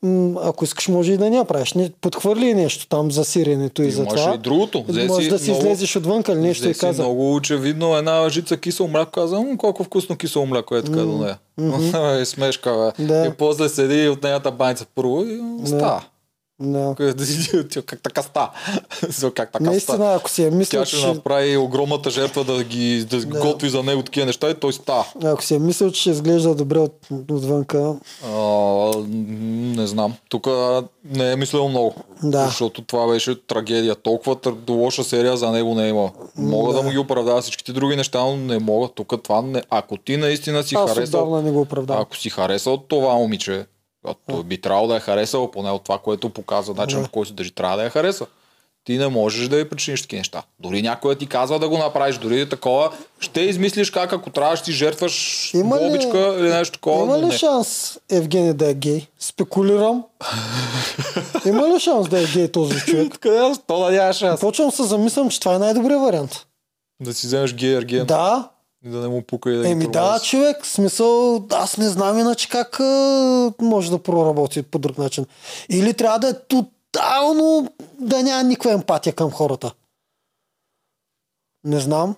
«М, ако искаш може и да не правиш. Не, подхвърли нещо там за сиренето и за Имаше това. и другото. Взе Може да си много- излезеш отвънка или нещо Взе и каза. много очевидно една жица кисело мляко, каза, «М, колко вкусно кисело мляко е така до нея. Mm-hmm. смешка, бе. Да. И после седи от нейната баница първо и става. Да. Как така ста? как така ста? Наистина, ако си е мислил, Тя ще че, направи огромната жертва да ги да Да. готви за него такива неща и той става. ако си е мислил, че ще изглежда добре от, отвънка, А, не знам. Тук не е мислил много. Да. Защото това беше трагедия. Толкова лоша серия за него не е има. Мога да. му ги оправдава всичките други неща, но не мога. Тук това не... Ако ти наистина си аз харесал... не го оправдавам. Ако си харесал това момиче, той би трябвало да е харесал, поне от това, което показва, начинът по който държи, трябва да я хареса. Ти не можеш да я причиниш такива неща. Дори някой да ти казва да го направиш, дори такова, ще измислиш как ако трябва ще ти жертваш Има ли- бобичка или нещо такова. Има ли не. шанс Евгений да е гей? Спекулирам. Има ли шанс да е гей този човек? Къде то да нямаш шанс? Почвам да се замислям, че това е най-добрият вариант. Да си вземеш гей ерген Да, и да не му пука и да еми да, човек, смисъл, аз не знам иначе как а, може да проработи по друг начин. Или трябва да е тотално да няма никаква емпатия към хората. Не знам.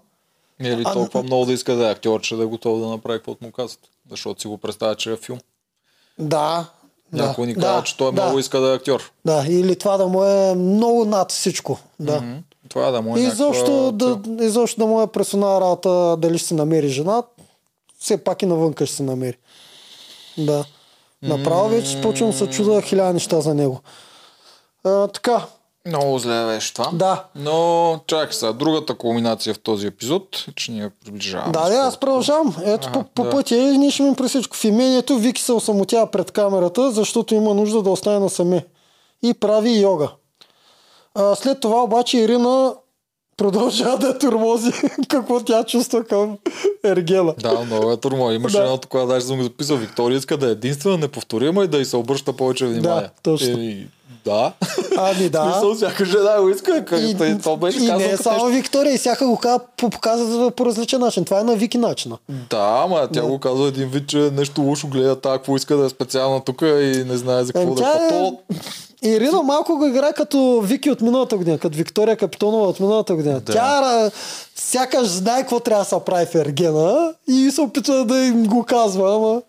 Или А, толкова много да иска да е актьор, че да е готов да направи каквото му казват. Защото си го представя, че е филм. Да. да, Някой ни да, казва, че той да, много иска да е актьор. Да, или това да му е много над всичко. Да. Мгм. Това да му е И някаква изобщо да, изобщо да му е персонал работа, дали ще си намери жена, все пак и навънка ще се намери. Да. Направо вече почвам да се чуда хиляда неща за него. А, така, Много зле беше това. да. Но чакай сега, другата кулминация в този епизод, че ние приближаваме. Да, да, аз продължавам. Ето Ага, по, по да. пътя и ние ще ми при всичко. В имението Вики се осамотява пред камерата, защото има нужда да остане насаме. И прави йога. А, след това обаче Ирина продължава да турмози какво тя чувства към Ергела. Да, много е турмо. Имаше Да. едно такова, даже съм го записал. Виктория иска да е единствена, неповторима и да й се обръща повече внимание. точно. И, да. Ами да. Смисъл, всяка жена го иска. Как, И, и, то беше и казано не е само нещо. Виктория, и всяка го казва, по- показва по различен начин. Това е на Вики начина. Да, ама тя го казва един вид, че нещо лошо гледа тази, какво иска да е специална тук и не знае за какво Ами да е. е- То, Ирина малко го играе като Вики от миналата година, като Виктория Капитонова от миналата година. Да. Тя сякаш знае какво трябва да се прави в Ергена и се опитва да им го казва, ама...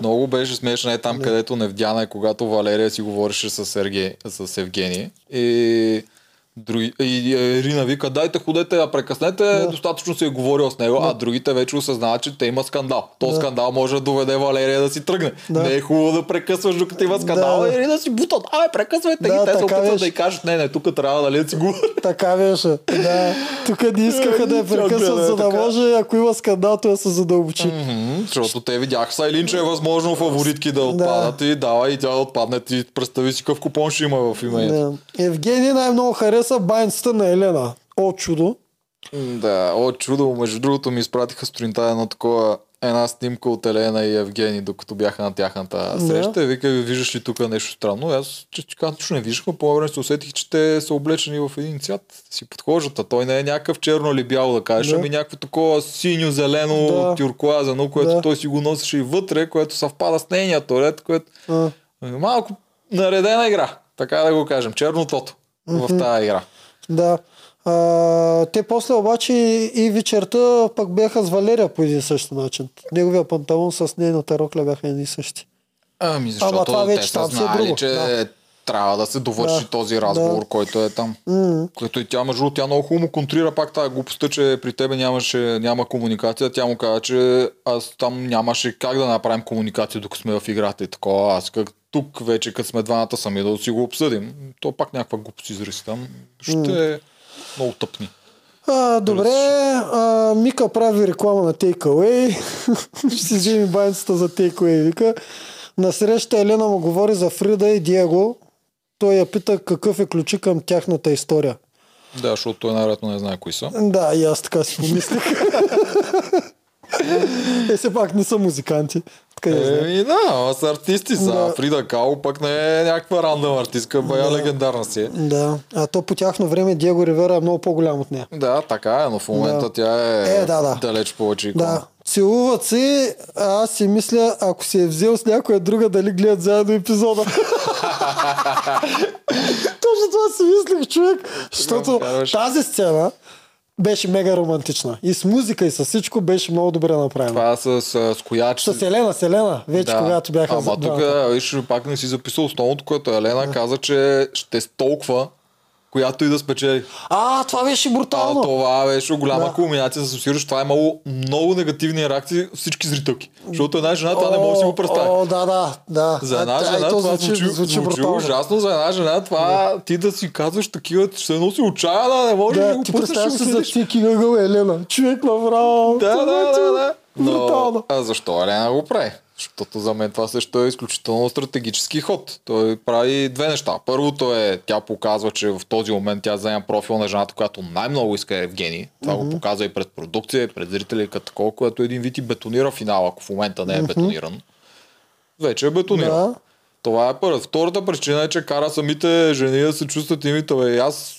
Много беше смешно е там, където Невдяна е, когато Валерия си говореше с, Серге, с Евгений. И, други, и е, Ирина вика, дайте ходете, я прекъснете, да. достатъчно си е говорил с него, а другите вече осъзнават, че те има скандал. То Да. скандал може да доведе Валерия да си тръгне. Да. Не е хубаво да прекъсваш, докато има скандал, Да. и Ирина си бутат, абе, прекъсвайте Да, ги, те се опитват да й кажат, не, не, тук трябва нали, да си говори. Така беше. Да. Тук не искаха да я гледа прекъсват, за да може, ако има скандал, той да се задълбочи. Защото те видяха Сайлин, че е възможно фаворитки да отпадат и дава и тя да отпадне. Ти представи си какъв купон ще има в имението. Да. Евгений най-много хареса байницата на Елена. О, чудо. Да, о, чудо, между другото ми изпратиха сутринта едно такова, една снимка от Елена и Евгений, докато бяха на тяхната среща. И вика, ви виждаш ли тук нещо странно? Аз, че че че не виждах, но по време се усетих, че те са облечени в един цвят. Си подхождат, а той не е някакъв черно или бяло да кажеш, Да. ами някакво такова синьо-зелено, Да. тюркоазено, което Да. той си го носеше и вътре, което съвпада с нейния туалет, което А, Малко наредена игра, така да го кажем. Чернотото в тази игра. да. А, те после обаче и вечерта пък бяха с Валерия по един същи начин. Неговия панталон с нейната рокля бяха едни и същи. Ами защото Ама това те вече са там си е знали, друго, че да. Трябва да се довърши Да, този разговор, да. който е там. М. Като и тя, между тя много хубаво контрира пак тази глупостта, че при тебе нямаше, няма комуникация. Тя му каза, че аз там нямаше как да направим комуникация, докато сме в играта и такова. Аз как тук вече, като сме двамата сами, да си го обсъдим. То пак някаква глупост изрази там. Ще е много тъпни. А, добре, а, Мика прави реклама на Takeaway. Ще си вземи баницата за Takeaway, вика. На среща Елена му говори за Фрида и Диего. Той я пита какъв е ключи към тяхната история. Да, защото той най-вероятно не знае кои са. Да, и аз така си помислих. е, все пак не са музиканти. Така знам. Еми да, са артисти са. Да. Фрида Као пък не е някаква рандъм артистка, бая Да. легендарна си е. Да, а то по тяхно време Диего Ривера е много по-голям от нея. Да, така е, но в момента Да. тя е, Е, да, да. далеч повече икона. Да, целуват се, а аз си мисля, ако се е взел с някоя друга, дали гледат заедно епизода. Точно това си мислех, човек. Защото тази сцена беше мега романтична. И с музика, и с всичко беше много добре направена. Това с, с, с кояч. С Елена, с Елена, вече когато бяха Ама тук, виж, пак не си записал основното, което Елена каза, че ще столква, която и да спечели. А, това беше А, брутално. това беше голяма Да. кулминация за Сосираш. Това е имало много негативни реакции всички зрителки. Защото една жена това не може да си го представи. О, да, да, да. За една А, а, жена то това звучи, звучи, звучи, звучи ужасно. За една жена това ти да си казваш такива, че се носи отчаяна, не можеш да, Да, го ти пуснеш и представяш си за седиш. всеки ъгъл Елена. Човек направо. Да, да, е да, да. Брутално. а защо Елена го прави? Защото за мен това също е изключително стратегически ход. Той прави две неща. Първото е, тя показва, че в този момент тя заема профил на жената, която най-много иска Евгений. Това mm-hmm. го показва и пред продукция, и пред зрители, като такова, което един вид и бетонира финала, ако в момента не е mm-hmm. бетониран. Вече е бетониран. Да. Това е първа. Втората причина е, че кара самите жени да се чувстват имите. Бе, аз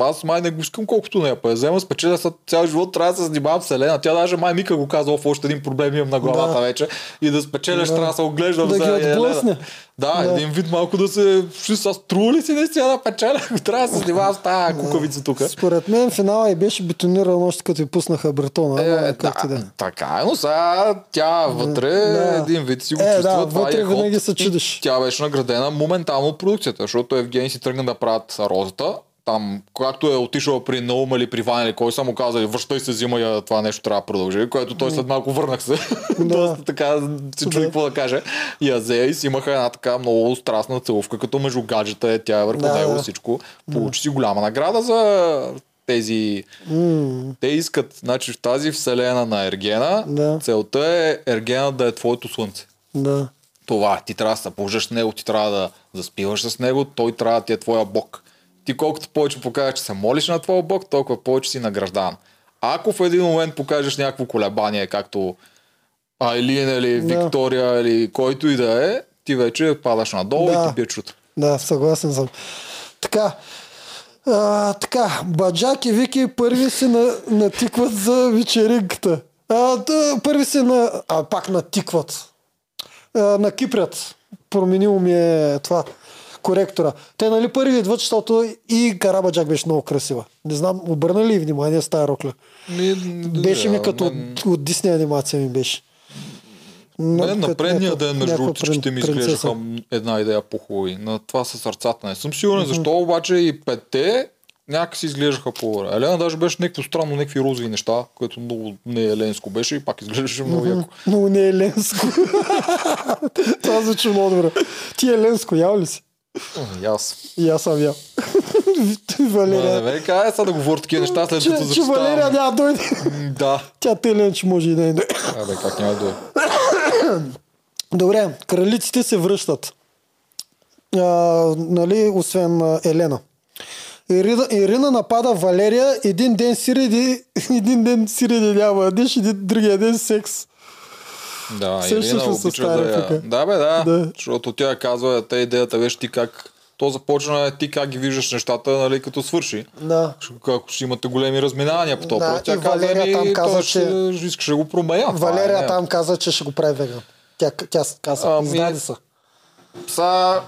аз май не го искам колкото. Па я взема, спечеля са цял живот, трябва да се занимавам с Елена. Тя даже май Мика го казва, в още един проблем имам на главата Да. вече. И да спечеляш, Да. трябва да се оглеждам Да за Елена. Да, Да. един вид малко да се... Аз струва ли си наистина да печеля? Трябва да се занимавам с тази кукавица тук. Според мен финала и беше бетониран още като и пуснаха бретона. Е, ти да, да. е. така е, но сега тя вътре Да. един вид си го Е, чувства. да, това вътре е винаги се чудиш. Тя беше наградена моментално от продукцията, защото Евгений си тръгна да правят розата. Там, когато е отишъл при Наум или при Ваня или кой са му казали, връщай се, взима я, това нещо трябва да продължи, което той след малко върнах се. Доста така се чуди Да. какво да каже. И я взе и си имаха една така много страстна целувка, като между гаджета е тя е върху Да, него да. всичко. Получи си голяма награда за тези М, те искат, значи в тази вселена на Ергена, Да. целта е Ергена да е твоето слънце. Да. Това. Ти трябва да се положиш с него, ти трябва да заспиваш с него, той трябва да ти е твоя бог. Ти колкото повече покажеш, че се молиш на твоя бог, толкова повече си награждан. А ако в един момент покажеш някакво колебание, както Айлин или Да. Виктория или който и да е, ти вече падаш надолу Да. и ти бие чута. Да, съгласен съм. Така, а, така, Баджак и Вики първи се на, натикват за вечеринката. А, да, първи се на... А, пак натикват. А, на Кипрят. Променило ми е това коректора. Те нали първи идват, защото и Карабаджак беше много красива. Не знам, обърна ли внимание с тази рокля? Беше ми като Мен- от, от Дисни анимация ми беше. Но, Не, на предния ден, между ще ми изглеждаха една идея по-хубави. На това с сърцата не съм сигурен, защо обаче и петте някакси изглеждаха по-добре. Елена даже беше някакво странно, някакви розови неща, което много не еленско беше и пак изглеждаше много яко. Много не е ленско. Това звучи много добре. Ти е ленско, ял ли си? И аз. И аз съм ял. Ма, Не Валерия. ме кай сега да говоря такива неща, след като че Валерия няма дойде. Да. Тя те лен, че може и да не. Абе, как няма дойде? Добре, кралиците се връщат. А, нали, освен Елена. Ирина, Ирина напада Валерия, един ден сиреди, един ден сиреди няма, един другия ден секс. Да, Сещаш Ирина с да я... Да, бе, да. Да. Защото тя казва, те идеята беше ти как... То започна е ти как ги виждаш нещата, нали, като свърши. Да. Ако ще имате големи разминания по това. Да, тя и каза, Валерия ми, там каза, че- ще, искаше го променя. Това Валерия е, там каза, че ще го прави веган. Тя, тя каза, Ами- знади са. Са,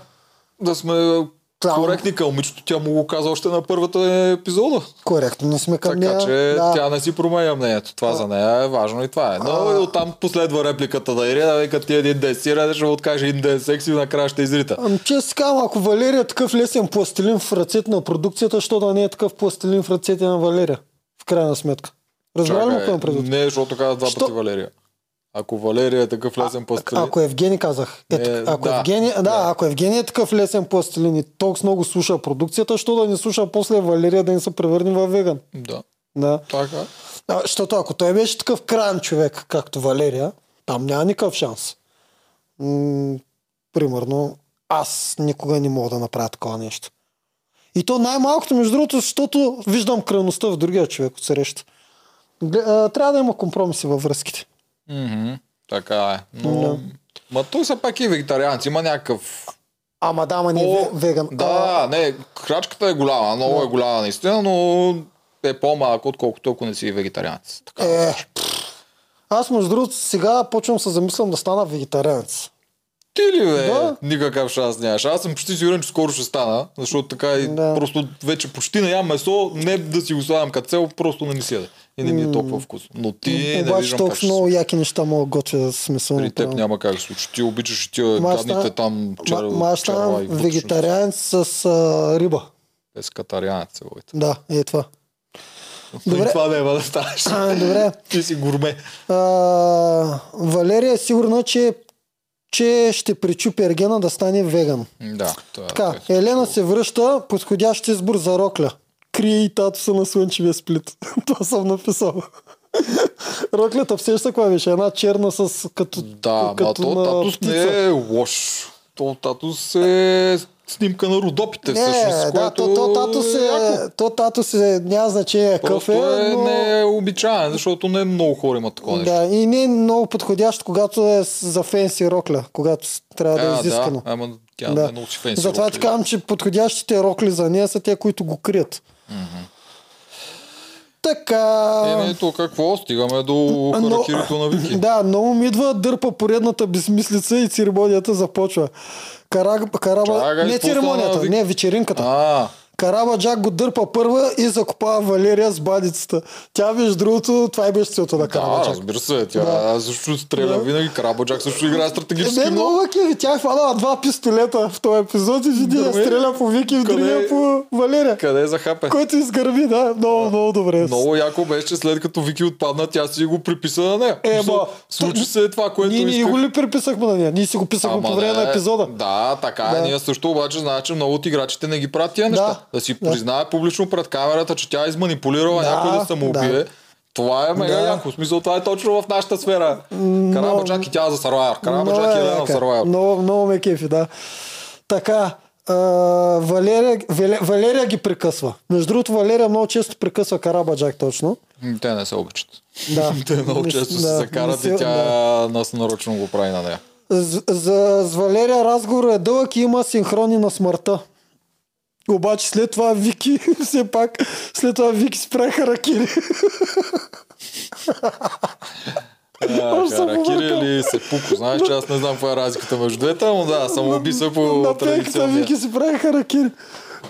да сме Там. коректни към момичето, тя му го каза още на първата епизода. Коректно, не сме към Така нея. че да. тя не си променя мнението. Това за нея е важно и това е. Но А. оттам последва репликата да Ирина, вика ти един ден сира, ще му откаже един ден секси и накрая ще изрита. Често си казвам, ако Валерия е такъв лесен пластилин в ръцете на продукцията, що да не е такъв пластилин в ръцете на Валерия? В крайна сметка. Разбира ли ме какво предвид? не, защото каза два Що? пъти Валерия. Ако Валерия е такъв лесен пастелин, Ако Евгений казах. Е, Е, ако, да. Евгений, да, Да. ако Евгений е такъв лесен пластилин и толкова много слуша продукцията, що да не слуша после Валерия да не се превърне в веган? да, Да. така. А, Защото ако той беше такъв крайен човек, както Валерия, там няма никакъв шанс. М- примерно, аз никога не мога да направя такова нещо. И то най-малкото, между другото, защото виждам крайността в другия човек от среща. Трябва да има компромиси във връзките. Мгм, така е. Но, Да. ма той все пак е вегетарианец, има някакъв Ама да, ама не е веган. Да, не, крачката е голяма, много е голяма наистина, но е по-малко, отколкото ако не си вегетарианец. Така. Е, аз между другото сега почвам се замислям да стана вегетарианец. Ти ли бе? Да. Никакъв шанс нямаш. Аз съм почти сигурен, че скоро ще стана, защото така и Да. просто вече почти не ям месо, не да си го слагам като цел, просто не ми седа. И не ми е толкова вкусно. Но ти не Обаче виждам как толкова много се яки неща мога да готвя да смисъл. При теб няма как да се случи. Ти обичаш и тия гадните там чер... Ма, аз черва вегетарианец с а, риба. Пескатарианец се водите. Да, е това. И Добре. това няма да станеш. А, добре. Ти си гурме. А, Валерия е сигурна, че, че ще причупи Ергена да стане веган. Да. Това, Така, е, Елена се връща, подходящ избор за Рокля. Крие и тато са на слънчевия сплит. Това съм написал. Роклята все ще каква беше? Една черна с като, Да, ма като то на татус птица. не е лош. То татус е снимка на родопите Не, всъщност, да, което то, то тато се, яко. то тато се няма значение какъв е, е но... не е обичайен, защото не много хора имат такова нещо. Да, и не е много подходящ, когато е за фенси рокля, когато трябва да е изискано. да, ама тя не Да. е много си фенси. Затова ти казвам, че подходящите рокли за нея са те, които го крият. Така... Еми, то какво? Стигаме до но- харакирито на Вики. Да, много ми идва дърпа поредната безмислица и церемонията започва. Кара, караба... Чакай, не церемонията, на не вечеринката. А, Караба Джак го дърпа първа и закопава Валерия с бадицата. Тя, между другото, това е беше целта на Караба да, разбира се. Тя Да. също стреля Да. винаги. Карабаджак също играе стратегически Не, много. кеви. Тя е хванала два пистолета в този епизод и да Гърми? стреля по Вики, в Къде? другия по Валерия. Къде е за хапе? Който изгърби, да. Много, много добре. Много яко беше, че след като Вики отпадна, тя си го приписа на нея. Е, Мисъл, Случи се това, което Ние, ние го ли приписахме на нея? Ние си го писахме по време на епизода. Да, така е. Да. Ние също обаче знаем, че много от играчите не ги правят тия Да. неща. Да си Да. признае публично пред камерата, че тя е изманипулирала Да, някой да самоубие. да. Това е мега Да. яко. В смисъл, това е точно в нашата сфера. Карабаджак и тя за Сарвайер. Много Карабаджак и е Елена яка. Сарвайер. Много, много ме кефи, да. Така, а, Валерия, Валерия, ги прекъсва. Между другото, Валерия много често прекъсва Карабаджак точно. Те не се обичат. Да. Те много често да, се закарат се- и тя да. нас нарочно го прави на нея. З- За, с Валерия разговор е дълъг и има синхрони на смъртта. Обаче след това Вики, все пак, след това Вики спря харакири. А, съм Харакири или Сепуко. Знаеш, че аз не знам каква е разликата между двете, но да, самоубийство по традиционния. Вики си прави харакири.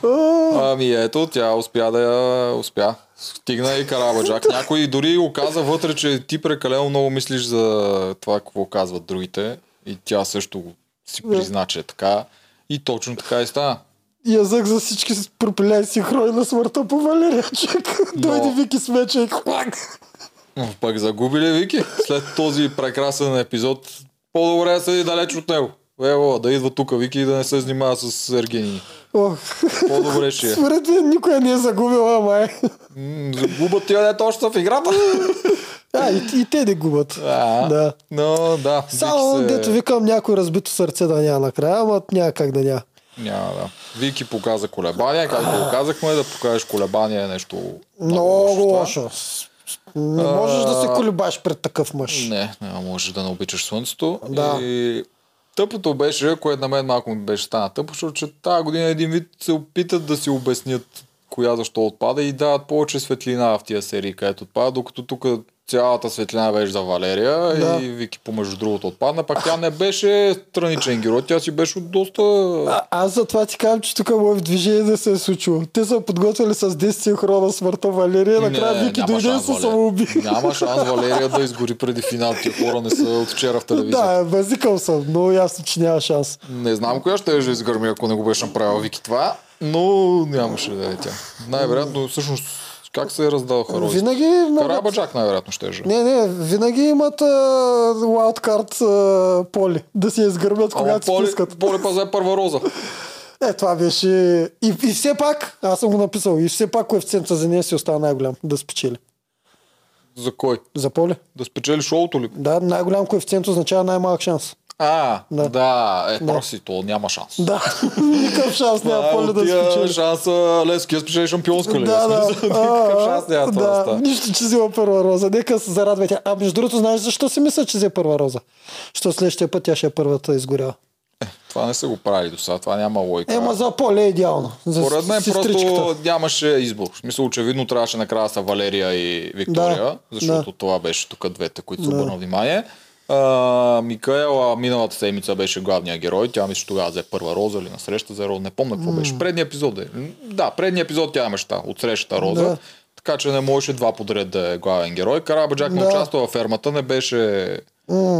А, Ами ето, тя успя да я успя. Стигна и Карабаджак. Някой дори го каза вътре, че ти прекалено много мислиш за това, какво казват другите. И тя също си призна, че е така. И точно така и стана. Язък за всички с пропиляй синхрони на смъртта по Валерия Чек. Дойде Вики с меча и хлак. Но пък загуби ли Вики? След този прекрасен епизод, по-добре да седи далеч от него. Ево, да идва тук Вики и да не се занимава с Ергени. По-добре ще е. Според мен никой не е загубила, май. М, Загубят тия дето още в играта. А, и, и те не губят. А, Да. Но да. Само се... дето викам някой разбито сърце да няма накрая, ама няма как да няма. Няма да. Вики показа колебания, както го казахме, да покажеш колебания е нещо Много лошо. Не можеш да се колебаш пред такъв мъж. Не, не можеш да не обичаш слънцето. Да. И тъпото беше, което на мен малко ми беше стана тъпо, защото че тази година един вид се опитат да си обяснят коя защо отпада и дават повече светлина в тия серии, където отпада, докато тук цялата светлина беше за Валерия Да. и Вики помежду другото отпадна, пак тя не беше страничен герой, тя си беше от доста... А, аз затова ти казвам, че тук му е в движение да се е случило. Те са подготвили с 10 синхрона смъртта Валерия, накрая Вики дойде и се самоуби. Няма шанс Валерия да изгори преди финал. Тия хора не са от вчера в телевизията. Да, базикал съм. Много ясно, че няма шанс. Не знам коя ще да изгърми, ако не го беше направил Вики това, но нямаше да е тя. Най-вероятно, всъщност, как се е раздал Харози? Винаги могат... Карабаджак най-вероятно ще е. Не, не, винаги имат лаудкарт поли. Да си Ама когато Поли, пускат. Поли паза е първа роза. Е, това беше... И, и все пак, аз съм го написал, и все пак коефициента за нея си остава най-голям да спечели. За кой? За поле. Да спечели шоуто ли? Да, най-голям коефициент означава най-малък шанс. А, Да. да, да е, проси, то няма шанс. Да, никакъв шанс няма поле да спечели. шанса Левски да спечели шампионска лига. Да, да. Никакъв шанс няма това да да, стане. нищо, че взема първа роза. Нека се зарадва тя. А между другото, знаеш защо си мисля, че взе първа роза? Що следващия път тя ще е първата изгорява. Това не са го правили до сега, това няма лойка. Ема за поле е идеално. За Според мен просто нямаше избор. В смисъл, очевидно трябваше накрая са Валерия и Виктория, Да, защото да. това беше тук двете, които се обърна внимание. А, Микаела миналата седмица беше главният герой. Тя мисля, тогава взе първа роза или на среща за роза. Не помня какво беше. Предния епизод е. Да, предния епизод тя имаше от срещата роза. Да. Така че не можеше два подред да е главен герой. Карабаджак не Да. участва във фермата, не беше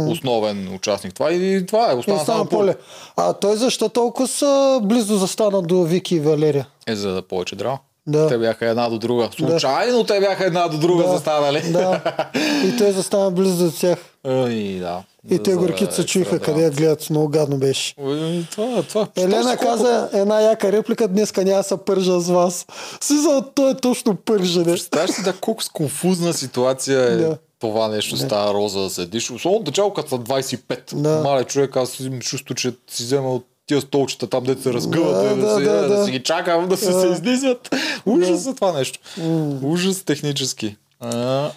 основен участник. Това и това е. Остана стана само поле. поле. А той защо толкова са близо застана до Вики и Валерия? Е, за да повече драма. Да. Те бяха една до друга. Случайно те бяха една до друга Да. застанали. Да. И той застана близо до тях. Ай, да. И За- те за горките се чуиха драма. къде я гледат. Много гадно беше. Ой, Това, това. Елена Що каза една яка реплика, днеска няма да се пържа с вас. Смисъл, то е точно пържене. Представяш си да колко с конфузна ситуация е. Да. това нещо става роза да седиш. Особено начало, като са 25. Да. Мале човек, аз имам чувство, че си взема от тия столчета там, дето се разгъват, Да, да, да, да, да, да, да. си ги чакам да се, Да. се изнизят. Ужас е това нещо. Ужас технически. А,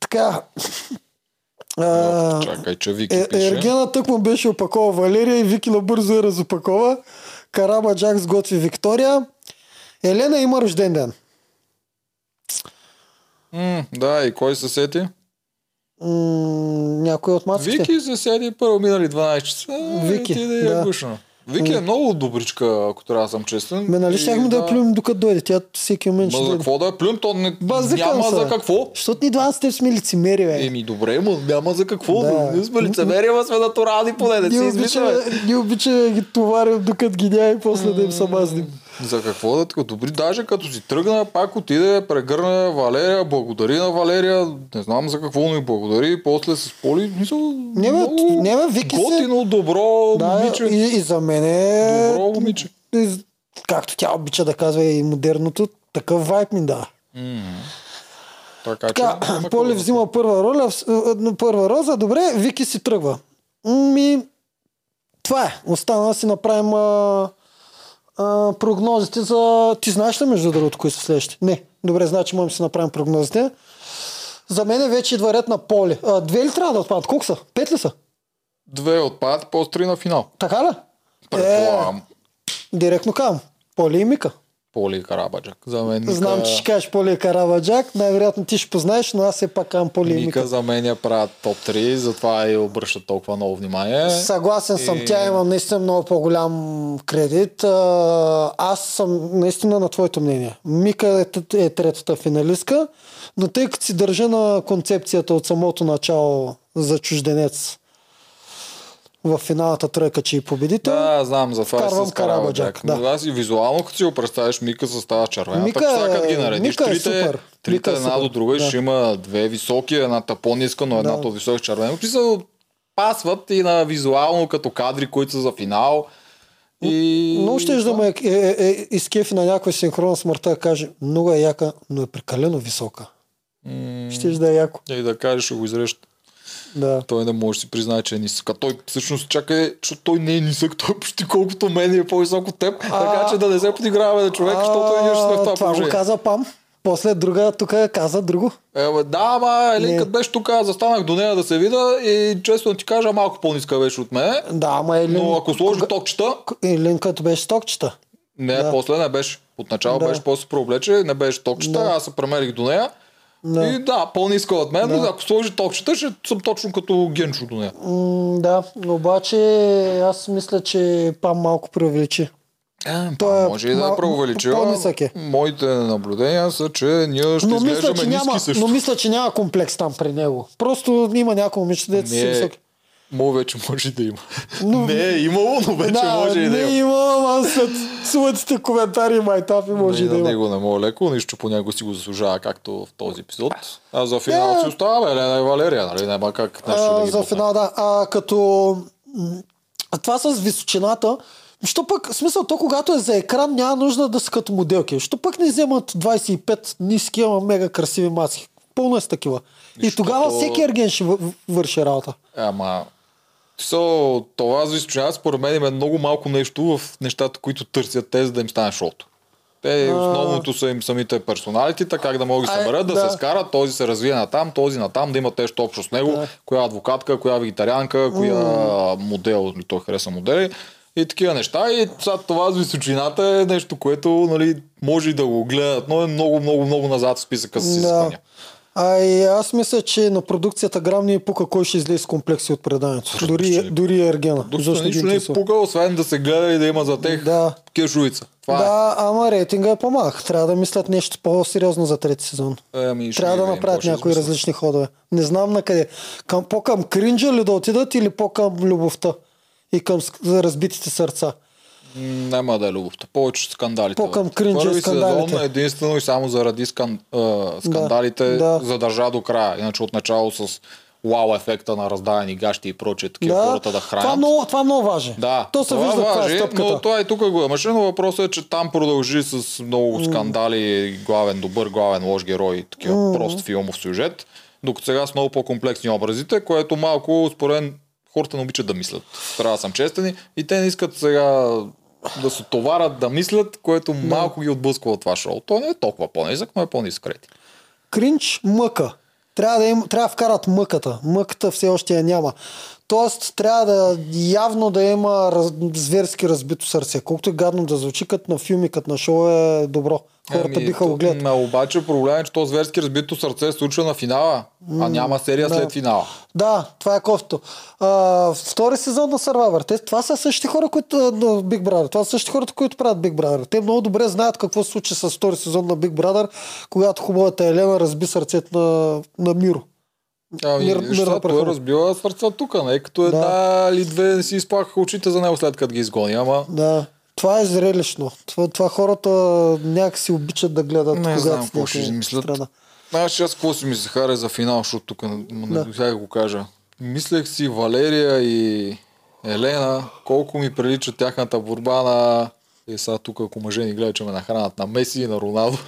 Така. А, чакай, че Вики е, пише. Ергена тък му беше опакова Валерия и Вики набързо я разопакова. Караба Джак сготви Виктория. Елена има рожден ден. М, да, и кой се сети? М- някой от маците? Вики се седи първо минали 12 часа. Вики, и ти да, да. я гушна. Вики е много добричка, ако трябва да съм честен. Ме, нали щяхме да я плюем докато дойде? Тя всеки момент ще Ма за дойде. какво да я плюем? То не, Ба, няма се. за какво. Защото ни двамата с теб сме лицемери, бе. Еми добре, но няма за какво. Да. Да. Ние сме лицемери, ама сме натурални поне, не си обичаме, ние обичаме да ги товарим докато ги няма и после да им се мазним. За какво да така добри, даже като си тръгна, пак отиде, прегърна Валерия, благодари на Валерия, не знам за какво ми благодари, после с Поли, мисъл, Не, бе, много не, бе, Вики се- готино, добро Да, момиче. и, и за мен е... Добро момиче. и- Както тя обича да казва и модерното, такъв вайб ми дава. Така, Така, че, Поли да- взима първа роля, в- е, първа роза, добре, Вики си тръгва. Ми, това е. Остана да си направим а, а, прогнозите за... Ти знаеш ли между другото кои са следващите? Не. Добре, значи можем да си направим прогнозите. За мен вече идва ред на Поли. А, две ли трябва да отпадат? Колко са? Пет ли са? Две отпадат, после три на финал. Така ли? Предполагам. Директно кам. Поли и Мика. Поли Карабаджак. За мен Знам, че ще кажеш Поли и Караваджак. Най-вероятно ти ще познаеш, но аз все пак кам Поли Мика. за мен я правят топ 3, затова и обръщат толкова много внимание. Съгласен съм. И- Тя има наистина много по-голям кредит. Аз съм наистина на твоето мнение. Мика е, е третата финалистка, но тъй като си държа на концепцията от самото начало за чужденец в финалната тройка, че и победител. Да, знам, за това Вкарвам е с Карабаджак. Да. Аз и визуално, като си го представиш, Мика с тази червената Мика коса, е- като ги наредиш, Мика е трите, супер. трите Мика е една до друга и да. ще има две високи, едната по-ниска, но едната висока червена. Смисъл, пасват и на визуално като кадри, които са за финал. И... Много ще да ме е, е, е, изкефи на някой синхрон смъртта да каже, много е яка, но е прекалено висока. М, Ще да е яко. И да кажеш, ще го изреща. Да. Той не може да си признае, че е нисък. А той всъщност чакай, защото той не е нисък, той почти колкото мен е по-висок от теб. А- така че да не се подиграваме на човек, защото ние ще сме в това, това го положение. каза Пам. После друга тук каза друго. Е, бе, да, ама Елин, като беше тук, застанах до нея да се видя и често да ти кажа, малко по-ниска беше от мен. Да, ама Елин... Но ако сложи кога- токчета, Елин като беше стокчета. не, Да. после не беше. Отначало Да. беше после се преоблече, не беше токчета, Да. аз се премерих до нея. Да. И да, по-ниска от мен, Да. но ако сложи токчета, ще съм точно като Генчо до нея. М, да, обаче аз мисля, че Пам малко преувеличи. Е, Той е може и да е преувеличила. е. Моите наблюдения са, че ние ще Но мисля, изглеждаме че ниски няма, също. но мисля, че няма комплекс там при него. Просто има някои момичета, дето са високи. Мо вече може и да има. Но- Не е имало, но вече може и да не има. има, ама след своите коментари и майтапи може и Не, да има. него не мога леко, нищо по него си го заслужава, както в този епизод. А за финал Да. си остава Елена и Валерия, нали? Няма как нещо а, да ги за финал, да. А, като а това с височината, що пък, в смисъл, то когато е за екран, няма нужда да са като моделки. Що пък не вземат 25 ниски, ама мега красиви маски. Пълно е с такива. И Защото- тогава всеки ерген ще въ- върши работа. Ама, so, това за изключение, според мен има много малко нещо в нещата, които търсят те, за да им стане шоуто. Те основното са им самите персоналитета, как да могат да А, се съберат, да, да. се скарат, този се развие на там, този на там, да имат нещо общо с него, Да. коя адвокатка, коя вегетарианка, коя модел, или той хареса модели и такива неща. И сега това с височината е нещо, което нали, може и да го гледат, но е много, много, много назад в списъка с изисквания. А и аз мисля, че на продукцията Грам не е пука кой ще излезе с комплекси от преданието. Дори, дори и Ергена. Защо нищо не е пука, освен да се гледа и да има за тех Да. кешовица. Това Да, ама рейтинга е по-малък. Трябва да мислят нещо по-сериозно за трети сезон. е. Ами, Трябва да направят някои различни ходове. Не знам на къде. Към, по-към кринджа ли да отидат или по-към любовта и към разбитите сърца. Няма да е любовта. Повече скандалите. По-към кринджа и Първи скандалите. сезон единствено и само заради скан... а, скандалите да. задържа до края. Иначе отначало с вау ефекта на раздадени гащи и прочее, такива Да, хората да хранят. това, много, това много важно. Да, То се това вижда е важи, стъпката. но това и тук го имаше, но въпросът е, че там продължи с много скандали, главен добър, главен лош герой, такива прост филмов сюжет. Докато сега с много по-комплексни образите, което малко, според хората не обичат да мислят. Трябва да съм честен и те не искат сега да се товарят да мислят, което малко ги отблъсква от това шоу. То не е толкова по-низък, но е по-низък рейтинг. Кринч, мъка. Трябва да, им, трябва да вкарат мъката. Мъката все още я няма. Тоест, трябва да явно да има раз, зверски разбито сърце. Колкото е гадно да звучи, като на филми, като на шоу е добро. Хората Ами, биха го гледат. ма, обаче проблем е, че то зверски разбито сърце се случва на финала, а няма серия да. след финала. Да, това е кофто. А, втори сезон на Survivor. Те, това са същите хора, които на Big Brother. Това са същите хората, които правят Big Brother. Те много добре знаят какво се случи с втори сезон на Big Brother, когато хубавата Елена разби сърцето на, на Миро. Ами, Мир- виж сега, той разбива сърца тук, не? Като една или две не си изплакаха очите за него след като ги изгони, ама... Да. Това е зрелищно. Това, това хората някакси обичат да гледат, Не когато знам какво ще мислят. страда. Знаеш, аз какво си ми се харе за финал, защото тук не, Да. го кажа. Мислех си Валерия и Елена, колко ми прилича тяхната борба на... И сега тук, ако мъже ни гледат, че ме нахранат на Меси и на Роналдо.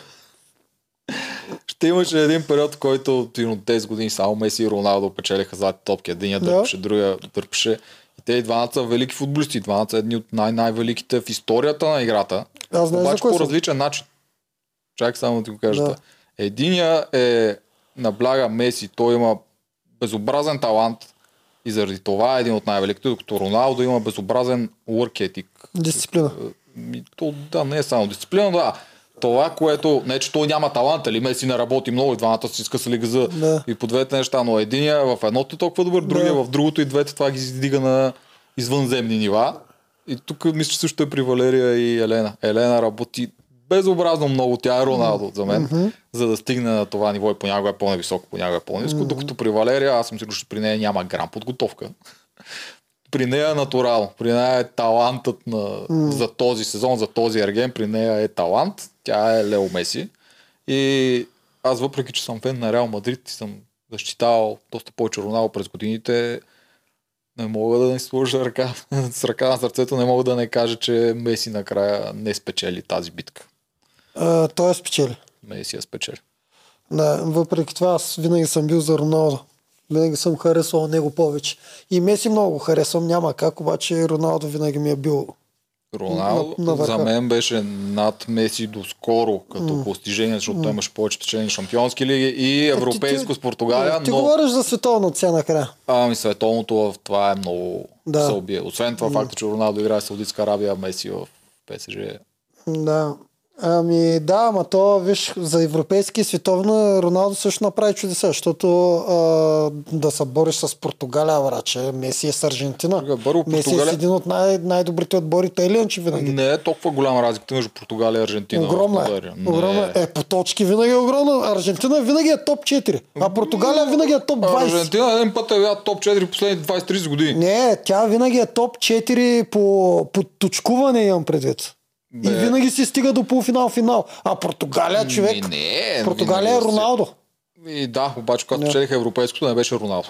Ще имаше един период, в който примерно 10 години само Меси и Роналдо печелиха злати топки. Единия Да. дърпаше, другия дърпаше. И те и двамата са велики футболисти. Двамата са едни от най-най-великите в историята на играта. Аз знам за Обаче по различен начин. Чакай само да ти го кажа. Да. Единия е набляга Меси, той има безобразен талант и заради това е един от най-великите, докато Роналдо има безобразен work ethic. Дисциплина. Ми, то, да, не е само дисциплина, да. Това, което, не че той няма талант, или Меси не работи много и двамата си скъсали газа Да. и по двете неща, но единия в едното е толкова добър, другия Да. в другото и двете това ги издига на извънземни нива. И тук мисля, че също е при Валерия и Елена. Елена работи безобразно много, тя е Роналдо за мен, за да стигне на това ниво и понякога е по-невисоко, понякога е по-низко, докато при Валерия, аз съм сигурен, че при нея няма грам подготовка. При нея е натурал, при нея е талантът на, за този сезон, за този ерген, при нея е талант, тя е Лео Меси. И аз въпреки, че съм фен на Реал Мадрид и съм защитавал доста повече Роналдо през годините, не мога да не сложа ръка, с ръка на сърцето, не мога да не кажа, че Меси накрая не спечели тази битка. А, той е спечели. Меси я спечели. Да, въпреки това аз винаги съм бил за Роналдо. Винаги съм харесвал него повече. И Меси много го харесвам, няма как, обаче Роналдо винаги ми е бил Роналдо На- на за мен беше над Меси доскоро като постижение, защото той имаше повече течение шампионски лиги и европейско с Португалия, Ти но говориш за световна цена накрая. ами световното в това е много Да. се убие. Освен това факта, че Роналдо играе в Саудитска Арабия, Меси в ПСЖ. Да. Ами да, ама то, виж, за европейски и световна Роналдо също направи чудеса, защото а, да се бориш с Португалия, враче, Меси е с Аржентина. Тук, първо, Меси е с Португалия- един от най- най-добрите отбори, тъй ли, че винаги. Не е толкова голяма разликата между Португалия и Аржентина. Огромна е. Не Огромна е. Е, по точки винаги е огромна. Аржентина винаги е топ 4, а Португалия винаги е топ 20. Аржентина един път е била топ 4 последните 20-30 години. Не, тя винаги е топ 4 по, по точкуване имам предвид. И Бе. винаги си стига до полуфинал, финал. А Португалия, човек, Ми, не, Португалия е си- Роналдо. И да, обаче когато печелиха европейското, не беше Роналдо.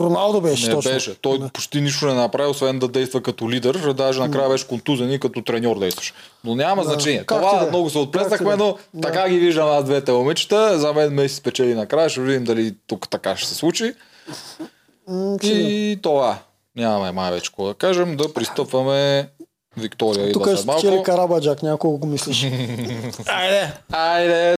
Роналдо беше Не точно. беше. Той почти нищо не направи, освен да действа като лидер. Даже накрая беше контузен и като треньор действаш. Но няма значение. Както и Това да е. много се отплеснахме, и но да е. така ги виждам аз двете момичета. За мен Меси спечели накрая. Ще видим дали тук така ще се случи. Не. И това. Нямаме май вече какво да кажем. Да пристъпваме Виктория Тук идва ще след малко. спечели Карабаджак, няколко го мислиш. Айде! Айде!